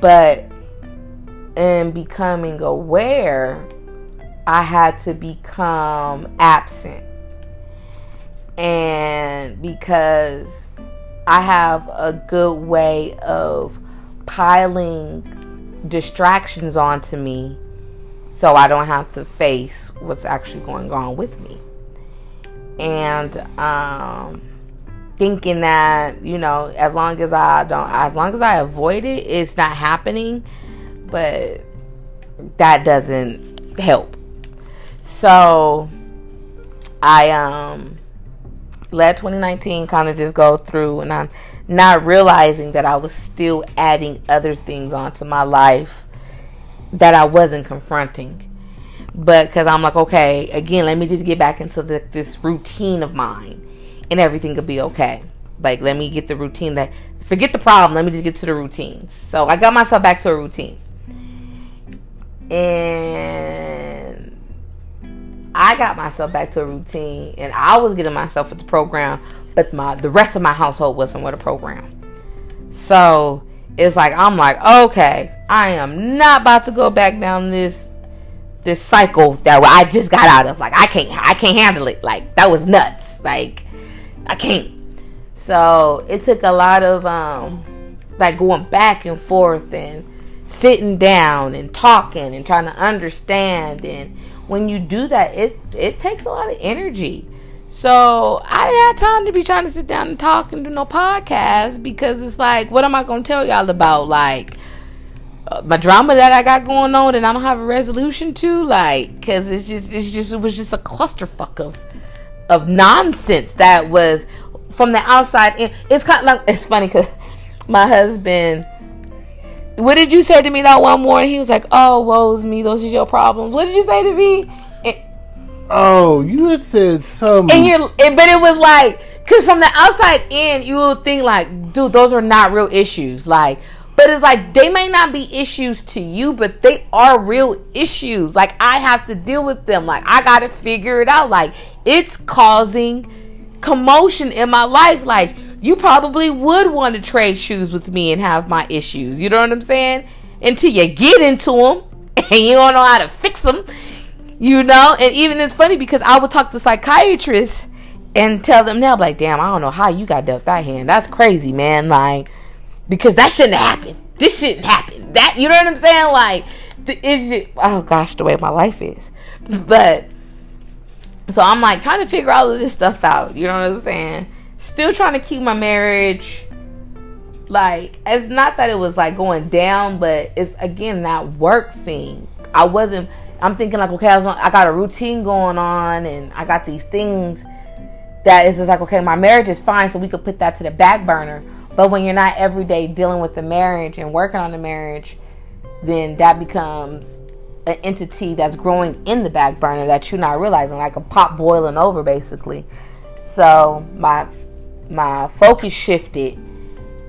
But in becoming aware i had to become absent. And because I have a good way of piling distractions onto me so I don't have to face what's actually going on with me. And um, thinking that, you know, as long as I don't, as long as I avoid it, it's not happening, but that doesn't help. So I, um, let 2019 kind of just go through and I'm not realizing that I was still adding other things onto my life that I wasn't confronting. But because I'm like, okay, again, let me just get back into the, this routine of mine and everything could be okay. Like, let me get the routine that, forget the problem, let me just get to the routines. So I got myself back to a routine. And I got myself back to a routine and I was getting myself with the program, but my the rest of my household wasn't with the program. So it's like I'm like, okay, I am not about to go back down this this cycle that I just got out of. Like I can't I can't handle it. Like that was nuts. Like I can't. So it took a lot of um like going back and forth and sitting down and talking and trying to understand and when you do that, it it takes a lot of energy. So I didn't have time to be trying to sit down and talk and do no podcast because it's like, what am I gonna tell y'all about? Like uh, my drama that I got going on and I don't have a resolution to, like, because it's just it's just it was just a clusterfuck of of nonsense that was from the outside in. It's kind of like it's funny because my husband what did you say to me that one morning? He was like, "Oh, woe's me. Those are your problems." What did you say to me? Oh, you said some. And you're, but it was like, cause from the outside in, you would think like, dude, those are not real issues. Like, but it's like they may not be issues to you, but they are real issues. Like I have to deal with them. Like I gotta figure it out. Like it's causing commotion in my life. Like you probably would want to trade shoes with me and have my issues. You know what I'm saying? Until you get into them and you don't know how to fix them. You know? And even it's funny because I would talk to psychiatrists and tell them now, like, damn, I don't know how you got dealt that hand. That's crazy, man. Like, because that shouldn't happen. This shouldn't happen. That, you know what I'm saying? Like, it's just, oh gosh, the way my life is. But, so I'm like trying to figure all of this stuff out. You know what I'm saying? still trying to keep my marriage like it's not that it was like going down but it's again that work thing i wasn't i'm thinking like okay I, was, I got a routine going on and i got these things that is just like okay my marriage is fine so we could put that to the back burner. But when you're not every day dealing with the marriage and working on the marriage then that becomes an entity that's growing in the back burner that you're not realizing like a pot boiling over basically. So my my focus shifted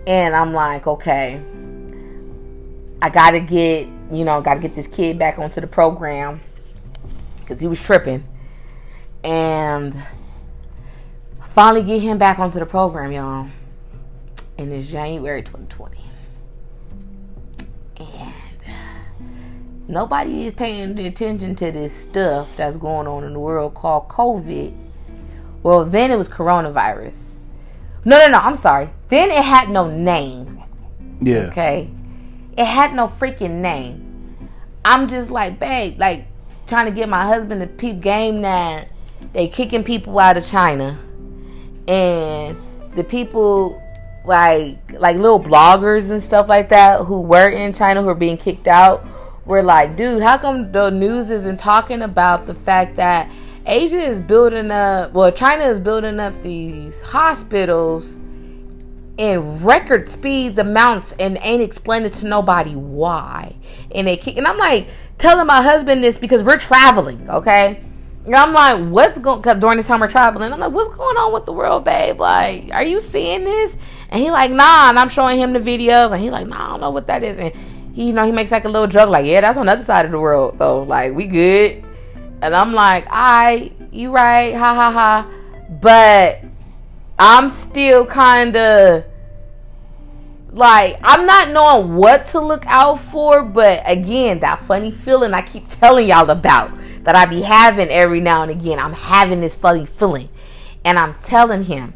and I'm like, okay, I gotta get, you know, gotta get this kid back onto the program because he was tripping. And finally get him back onto the program, y'all. And it's January 2020. And nobody is paying attention to this stuff that's going on in the world called COVID. Well, then it was coronavirus. No, no, no. I'm sorry. Then it had no name. Yeah. Okay. It had no freaking name. I'm just like, babe, like trying to get my husband to peep game that they kicking people out of China. And the people like like little bloggers and stuff like that who were in China who are being kicked out were like, dude, how come the news isn't talking about the fact that Asia is building up well, China is building up these hospitals in record speeds amounts and ain't explaining to nobody why. And they keep, and I'm like telling my husband this because we're traveling, okay? And I'm like, what's going during this time we're traveling? I'm like, what's going on with the world, babe? Like, are you seeing this? And he like, nah, and I'm showing him the videos, and he like, nah, I don't know what that is. And he, you know, he makes like a little joke, like, yeah, that's on the other side of the world, though. Like, we good. And I'm like, I, you right, ha ha ha. But I'm still kind of like I'm not knowing what to look out for, but again, that funny feeling I keep telling y'all about that I be having every now and again. I'm having this funny feeling, and I'm telling him,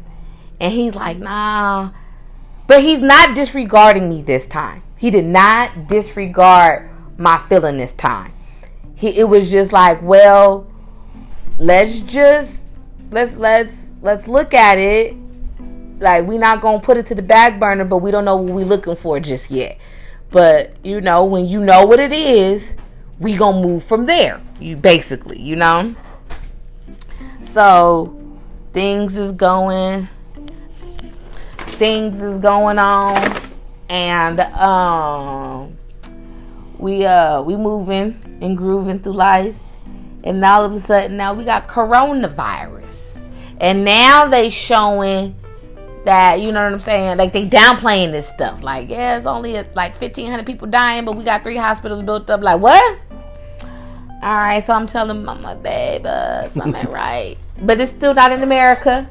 and he's like, "Nah," but he's not disregarding me this time. He did not disregard my feeling this time. He it was just like, well, let's just let's let's let's look at it like we not gonna put it to the back burner, but we don't know what we looking for just yet. But you know, when you know what it is, we gonna move from there. You basically, you know. So things is going, things is going on, and um, we uh we moving and grooving through life, and all of a sudden now we got coronavirus, and now they showing that you know what I'm saying? Like they downplaying this stuff. Like yeah, it's only like 1,500 people dying, but we got three hospitals built up. Like what? All right, so I'm telling my, my babe uh, something ain't right, but it's still not in America.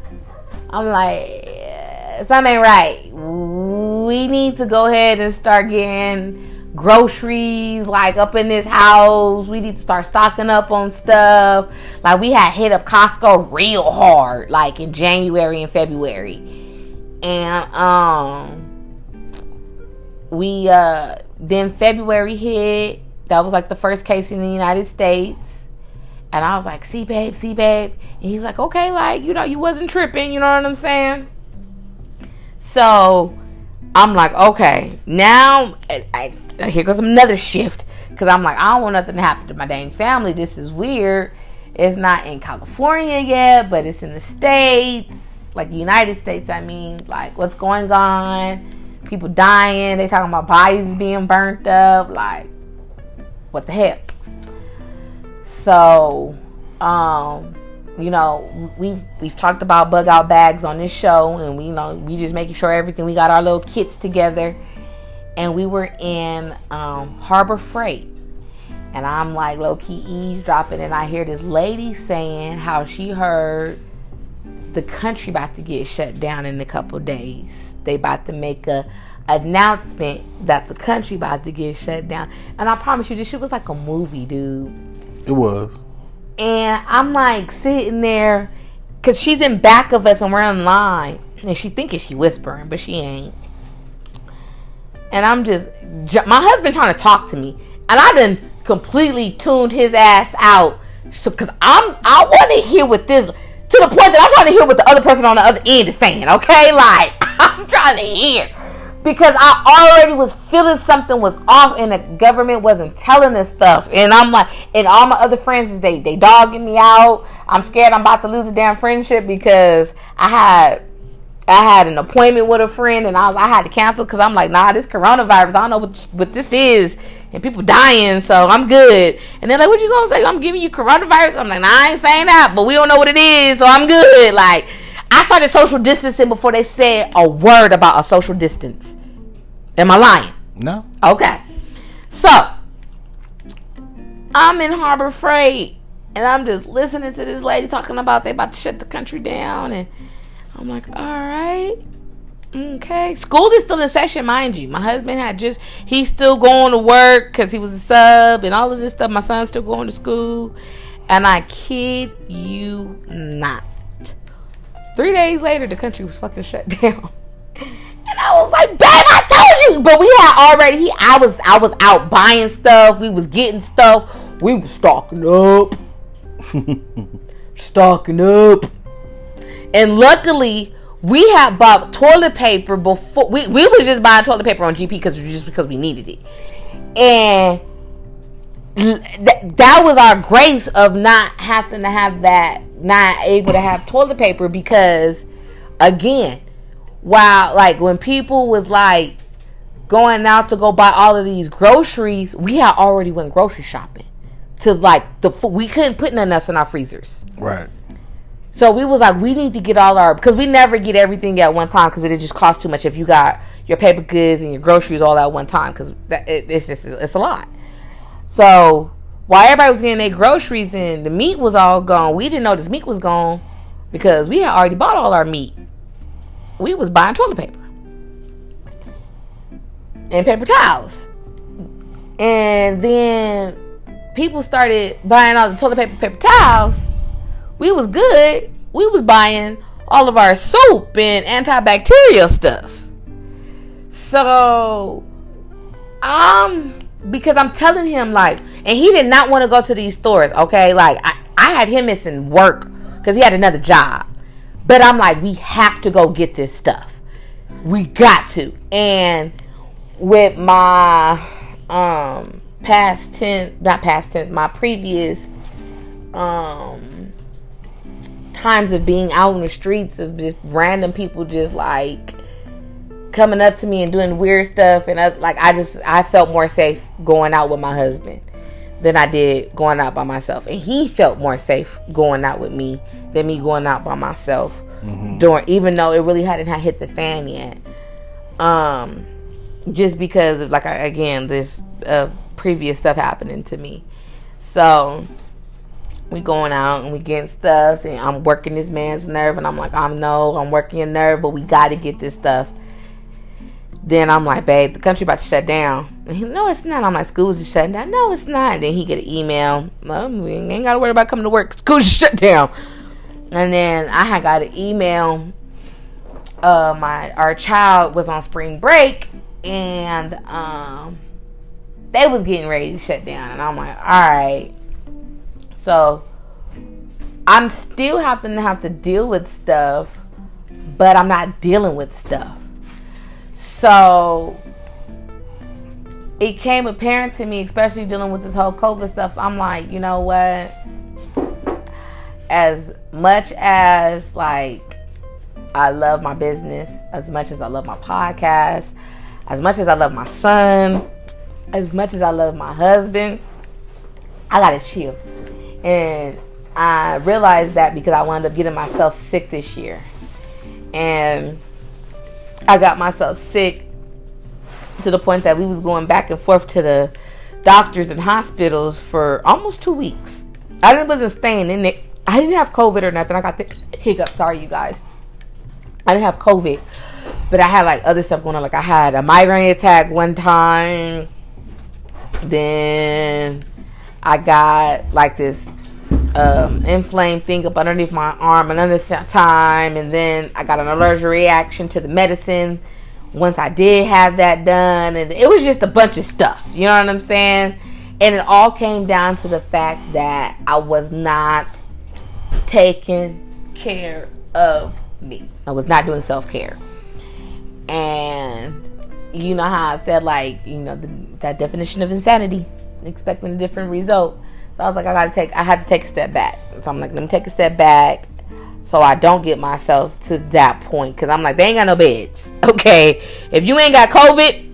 I'm like yeah, something ain't right. We need to go ahead and start getting groceries like up in this house. We need to start stocking up on stuff. Like we had hit up Costco real hard, like in January and February and um we uh then February hit. That was like the first case in the United States. And I was like, see babe, see babe. And he's like, okay, like, you know, you wasn't tripping, you know what I'm saying? So I'm like, okay, now I, here goes another shift. Cause I'm like, I don't want nothing to happen to my dang family. This is weird. It's not in California yet, but it's in the States like the United States, I mean, like what's going on, people dying, they talking about bodies being burnt up, like what the heck. So, um, you know, we've we've talked about bug out bags on this show, and we you know we just making sure everything we got our little kits together, and we were in um, Harbor Freight, and I'm like low key eavesdropping, and I hear this lady saying how she heard the country about to get shut down in a couple days. They about to make a announcement that the country about to get shut down. And I promise you, this shit was like a movie, dude. It was. And I'm like sitting there, cause she's in back of us and we're in line, and she thinking she whispering, but she ain't. And I'm just, my husband trying to talk to me, and I done completely tuned his ass out. So, cause I'm, I want to hear what this to the point that I'm trying to hear what the other person on the other end is saying, okay? Like, I'm trying to hear. Because I already was feeling something was off and the government wasn't telling us stuff. And I'm like, and all my other friends, they, they dogging me out. I'm scared I'm about to lose a damn friendship because I had I had an appointment with a friend and I, I had to cancel because I'm like, nah, this coronavirus, I don't know what, what this is and people dying, so I'm good. And they're like, what you gonna say? I'm giving you coronavirus? I'm like, nah, I ain't saying that, but we don't know what it is, so I'm good. Like, I started social distancing before they said a word about a social distance. Am I lying? No. Okay. So, I'm in Harbor Freight, and I'm just listening to this lady talking about they about to shut the country down, and I'm like, all right. Okay. School is still in session, mind you. My husband had just, he's still going to work because he was a sub and all of this stuff. My son's still going to school. And I kid you not. Three days later, the country was fucking shut down. And I was like, babe, I told you. but we had already he I was I was out buying stuff, we was getting stuff, we was stocking up. stocking up. And luckily we had bought toilet paper before we, we was just buying toilet paper on GP because just because we needed it. And th- that was our grace of not having to have that not able to have toilet paper because again while like when people was like going out to go buy all of these groceries we had already went grocery shopping to like the we couldn't put none else in our freezers right so we was like we need to get all our because we never get everything at one time because it just costs too much if you got your paper goods and your groceries all at one time because it, it's just it's a lot so while everybody was getting their groceries and the meat was all gone, we didn't know this meat was gone because we had already bought all our meat. We was buying toilet paper and paper towels. And then people started buying all the toilet paper, paper towels. We was good. We was buying all of our soap and antibacterial stuff. So, um, because I'm telling him like, and he did not want to go to these stores. Okay, like I, I had him missing work because he had another job, but I'm like, we have to go get this stuff. We got to. And with my um past tense, not past tense, my previous um times of being out in the streets of just random people just like coming up to me and doing weird stuff. And I, like I just I felt more safe going out with my husband than I did going out by myself. And he felt more safe going out with me than me going out by myself mm-hmm. during even though it really hadn't hit the fan yet. Um just because of like again this uh, previous stuff happening to me. So we going out and we getting stuff and I'm working this man's nerve and I'm like I'm no, I'm working your nerve but we got to get this stuff then I'm like, babe, the country about to shut down. And he, no, it's not. I'm like, schools is shutting down. No, it's not. Then he get an email. Well, we ain't got to worry about coming to work. Schools shut down. And then I had got an email. Uh, my our child was on spring break, and um, they was getting ready to shut down. And I'm like, all right. So I'm still having to have to deal with stuff, but I'm not dealing with stuff. So it came apparent to me, especially dealing with this whole COVID stuff. I'm like, you know what? As much as like I love my business, as much as I love my podcast, as much as I love my son, as much as I love my husband, I gotta chill. And I realized that because I wound up getting myself sick this year. And I got myself sick to the point that we was going back and forth to the doctors and hospitals for almost two weeks. I didn't wasn't staying in it. I didn't have COVID or nothing. I got the hiccup. Sorry, you guys. I didn't have COVID, but I had like other stuff going on. Like I had a migraine attack one time. Then I got like this um, inflamed thing up underneath my arm another time, and then I got an allergic reaction to the medicine. Once I did have that done, and it was just a bunch of stuff. You know what I'm saying? And it all came down to the fact that I was not taking care of me. I was not doing self care, and you know how I said, like you know the, that definition of insanity, expecting a different result so I was like, I gotta take, I had to take a step back. So I'm like, let me take a step back so I don't get myself to that point. Cause I'm like, they ain't got no beds. Okay. If you ain't got COVID,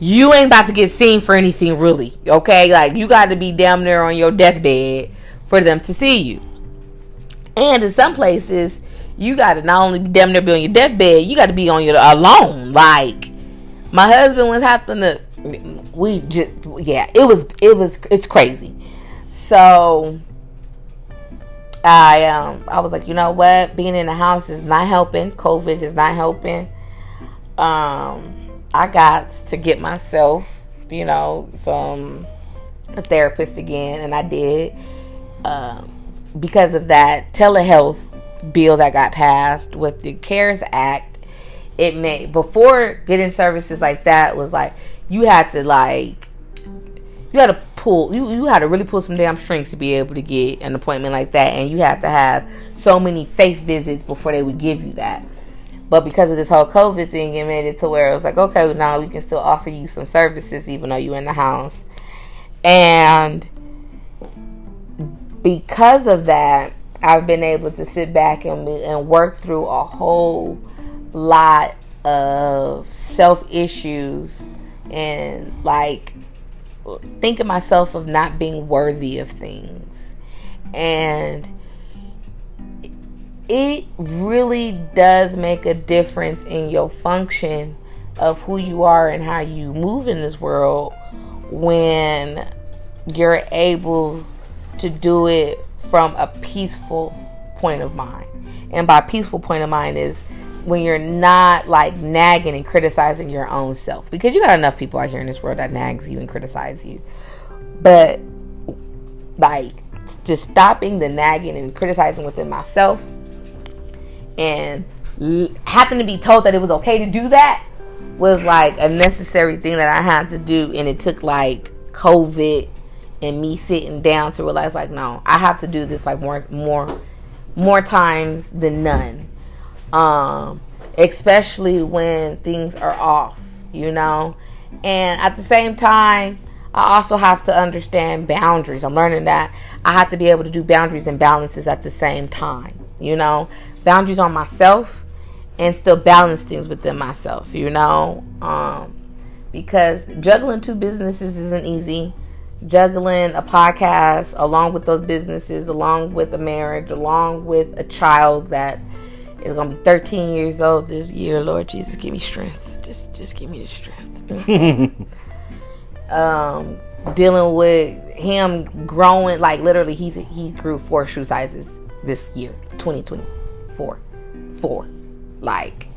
you ain't about to get seen for anything really. Okay. Like you got to be damn near on your deathbed for them to see you. And in some places, you got to not only be damn near be on your deathbed, you got to be on your alone. Like my husband was having to, we just, yeah, it was, it was, it's crazy. So I um I was like, you know what? Being in the house is not helping. COVID is not helping. Um I got to get myself, you know, some a therapist again and I did. Um because of that telehealth bill that got passed with the CARES Act, it made before getting services like that was like you had to like you had to pull you you had to really pull some damn strings to be able to get an appointment like that and you had to have so many face visits before they would give you that. But because of this whole covid thing it made it to where it was like okay now we can still offer you some services even though you're in the house. And because of that i've been able to sit back and, and work through a whole lot of self issues and like thinking myself of not being worthy of things and it really does make a difference in your function of who you are and how you move in this world when you're able to do it from a peaceful point of mind. And by peaceful point of mind is when you're not like nagging and criticizing your own self. Because you got enough people out here in this world that nags you and criticize you. But like just stopping the nagging and criticizing within myself and having to be told that it was okay to do that was like a necessary thing that I had to do. And it took like covid and me sitting down to realize like no I have to do this like more more more times than none um, especially when things are off, you know. And at the same time, I also have to understand boundaries. I'm learning that I have to be able to do boundaries and balances at the same time, you know. Boundaries on myself and still balance things within myself, you know. Um, because juggling two businesses isn't easy. Juggling a podcast along with those businesses, along with a marriage, along with a child that is gonna be 13 years old this year. Lord Jesus, give me strength. Just, just give me the strength. um, dealing with him growing, like literally, he's he grew four shoe sizes this year, 2024, four. Like,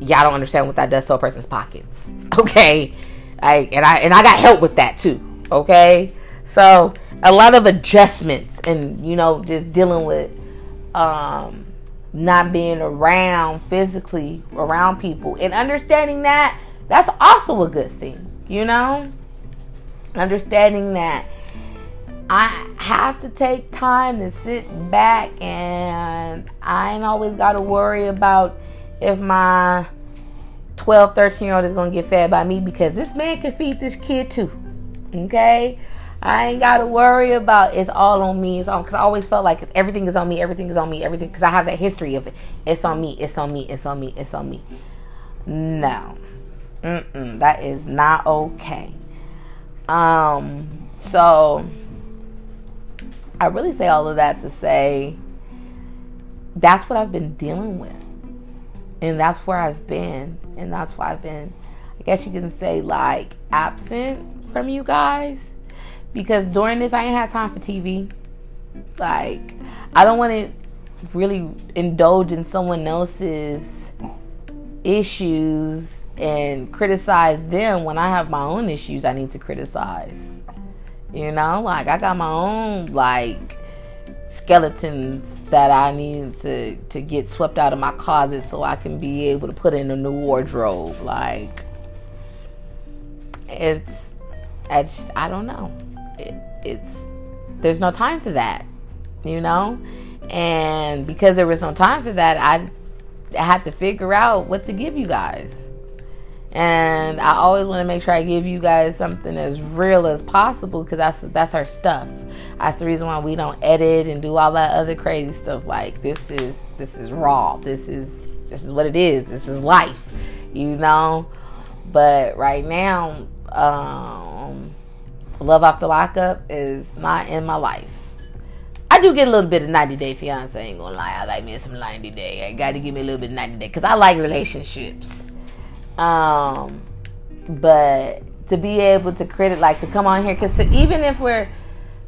y'all don't understand what that does to a person's pockets. Okay, like, and I and I got help with that too. Okay, so a lot of adjustments and you know just dealing with um not being around physically around people. And understanding that that's also a good thing you know? Understanding that i have to take time to sit back and i ain't always got to worry about if my 12 13 year old is going to get fed by me because this man can feed this kid too okay I ain't got to worry about it's all on me. It's on because I always felt like everything is on me, everything is on me, everything because I have that history of it. It's on me, it's on me, it's on me, it's on me. No, Mm-mm, that is not okay. Um, so I really say all of that to say that's what I've been dealing with, and that's where I've been, and that's why I've been, I guess you can say, like absent from you guys because during this I ain't had time for TV. Like I don't want to really indulge in someone else's issues and criticize them when I have my own issues I need to criticize. You know, like I got my own like skeletons that I need to to get swept out of my closet so I can be able to put in a new wardrobe. Like it's I I don't know it, it's there's no time for that, you know. And because there was no time for that, I, had to figure out what to give you guys. And I always want to make sure I give you guys something as real as possible because that's that's our stuff. That's the reason why we don't edit and do all that other crazy stuff. Like this is this is raw. This is this is what it is. This is life, you know. But right now, um, Love After Lockup is not in my life. I do get a little bit of 90 Day Fiance. Ain't gonna lie, I like me some 90 Day. I got to give me a little bit of 90 Day because I like relationships. Um, but to be able to credit, like to come on here, because even if we're,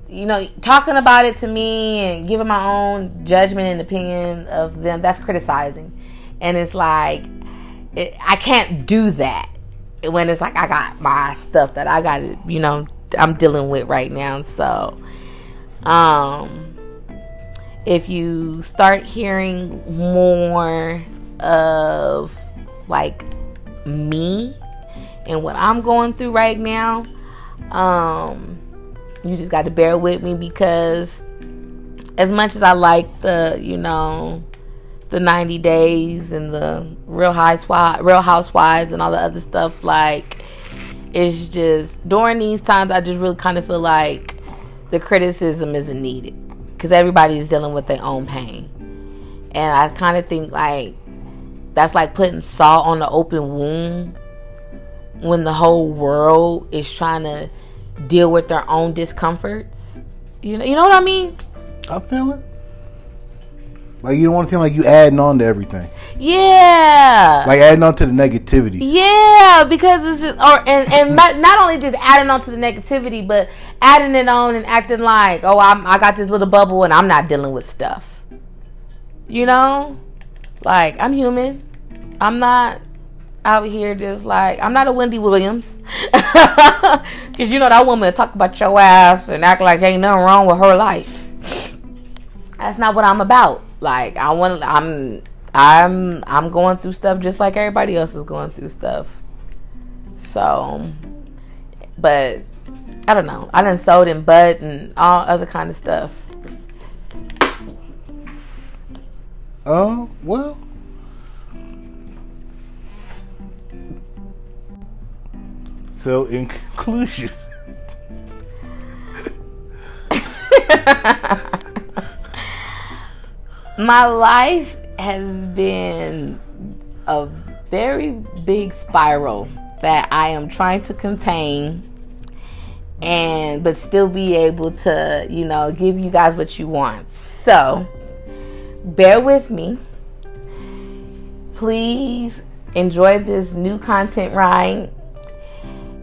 you know, talking about it to me and giving my own judgment and opinion of them, that's criticizing. And it's like, it, I can't do that when it's like I got my stuff that I got to, you know, I'm dealing with right now. So, um, if you start hearing more of like me and what I'm going through right now, um, you just got to bear with me because as much as I like the, you know, the 90 days and the real real housewives and all the other stuff like it's just during these times I just really kind of feel like the criticism isn't needed because everybody is dealing with their own pain. And I kind of think like that's like putting salt on the open wound when the whole world is trying to deal with their own discomforts. You know, you know what I mean? I feel it. Like you don't want to seem like you adding on to everything. Yeah. Like adding on to the negativity. Yeah, because it's or and and not only just adding on to the negativity, but adding it on and acting like, oh, I'm I got this little bubble and I'm not dealing with stuff. You know, like I'm human. I'm not out here just like I'm not a Wendy Williams, because you know that woman talk about your ass and act like ain't nothing wrong with her life. That's not what I'm about. Like I want, I'm, I'm, I'm going through stuff just like everybody else is going through stuff. So, but I don't know. I done sold in butt and all other kind of stuff. Oh uh, well. So in conclusion. my life has been a very big spiral that I am trying to contain and but still be able to, you know, give you guys what you want. So, bear with me. Please enjoy this new content ride.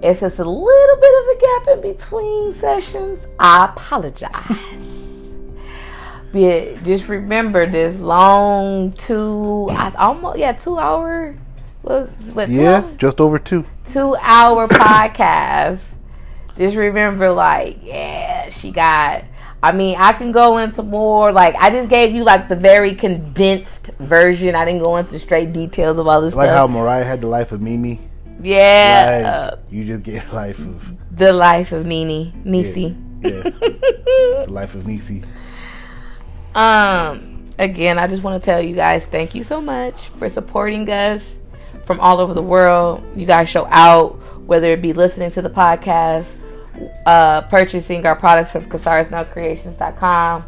If it's a little bit of a gap in between sessions, I apologize. But just remember this long two, I almost yeah, two hour. What, what, yeah, just over two. Two hour podcast. Just remember, like, yeah, she got. I mean, I can go into more. Like, I just gave you like the very condensed version. I didn't go into straight details of all this like stuff. how Mariah had the life of Mimi. Yeah, like, you just get life of the life of Nene, Nisi. Yeah, yeah. the life of Nisi. Um, again, I just want to tell you guys thank you so much for supporting us from all over the world. You guys show out, whether it be listening to the podcast, uh, purchasing our products from CasaresNoCreations.com,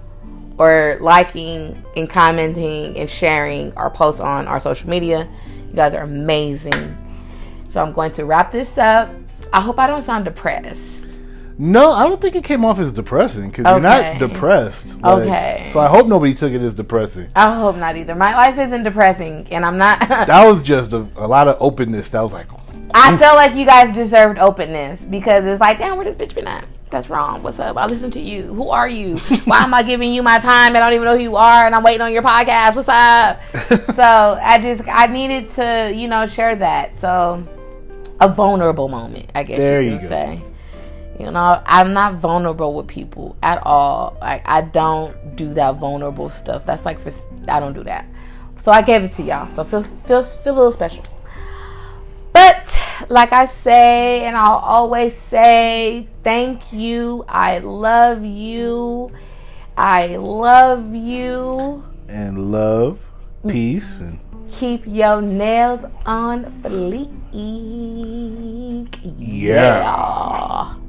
or liking and commenting and sharing our posts on our social media. You guys are amazing. So I'm going to wrap this up. I hope I don't sound depressed. No, I don't think it came off as depressing because okay. you're not depressed. Like, okay. So I hope nobody took it as depressing. I hope not either. My life isn't depressing, and I'm not. that was just a, a, lot of openness. That was like. I felt like you guys deserved openness because it's like, damn, where this bitch been at? That's wrong. What's up? I listen to you. Who are you? Why am I giving you my time? And I don't even know who you are, and I'm waiting on your podcast. What's up? so I just I needed to you know share that. So a vulnerable moment, I guess there you can you say. You know, I'm not vulnerable with people at all. Like I don't do that vulnerable stuff. That's like for I don't do that. So I gave it to y'all. So feel feel feel a little special. But like I say, and I'll always say, thank you. I love you. I love you. And love, peace, and keep your nails on fleek. Yeah. yeah.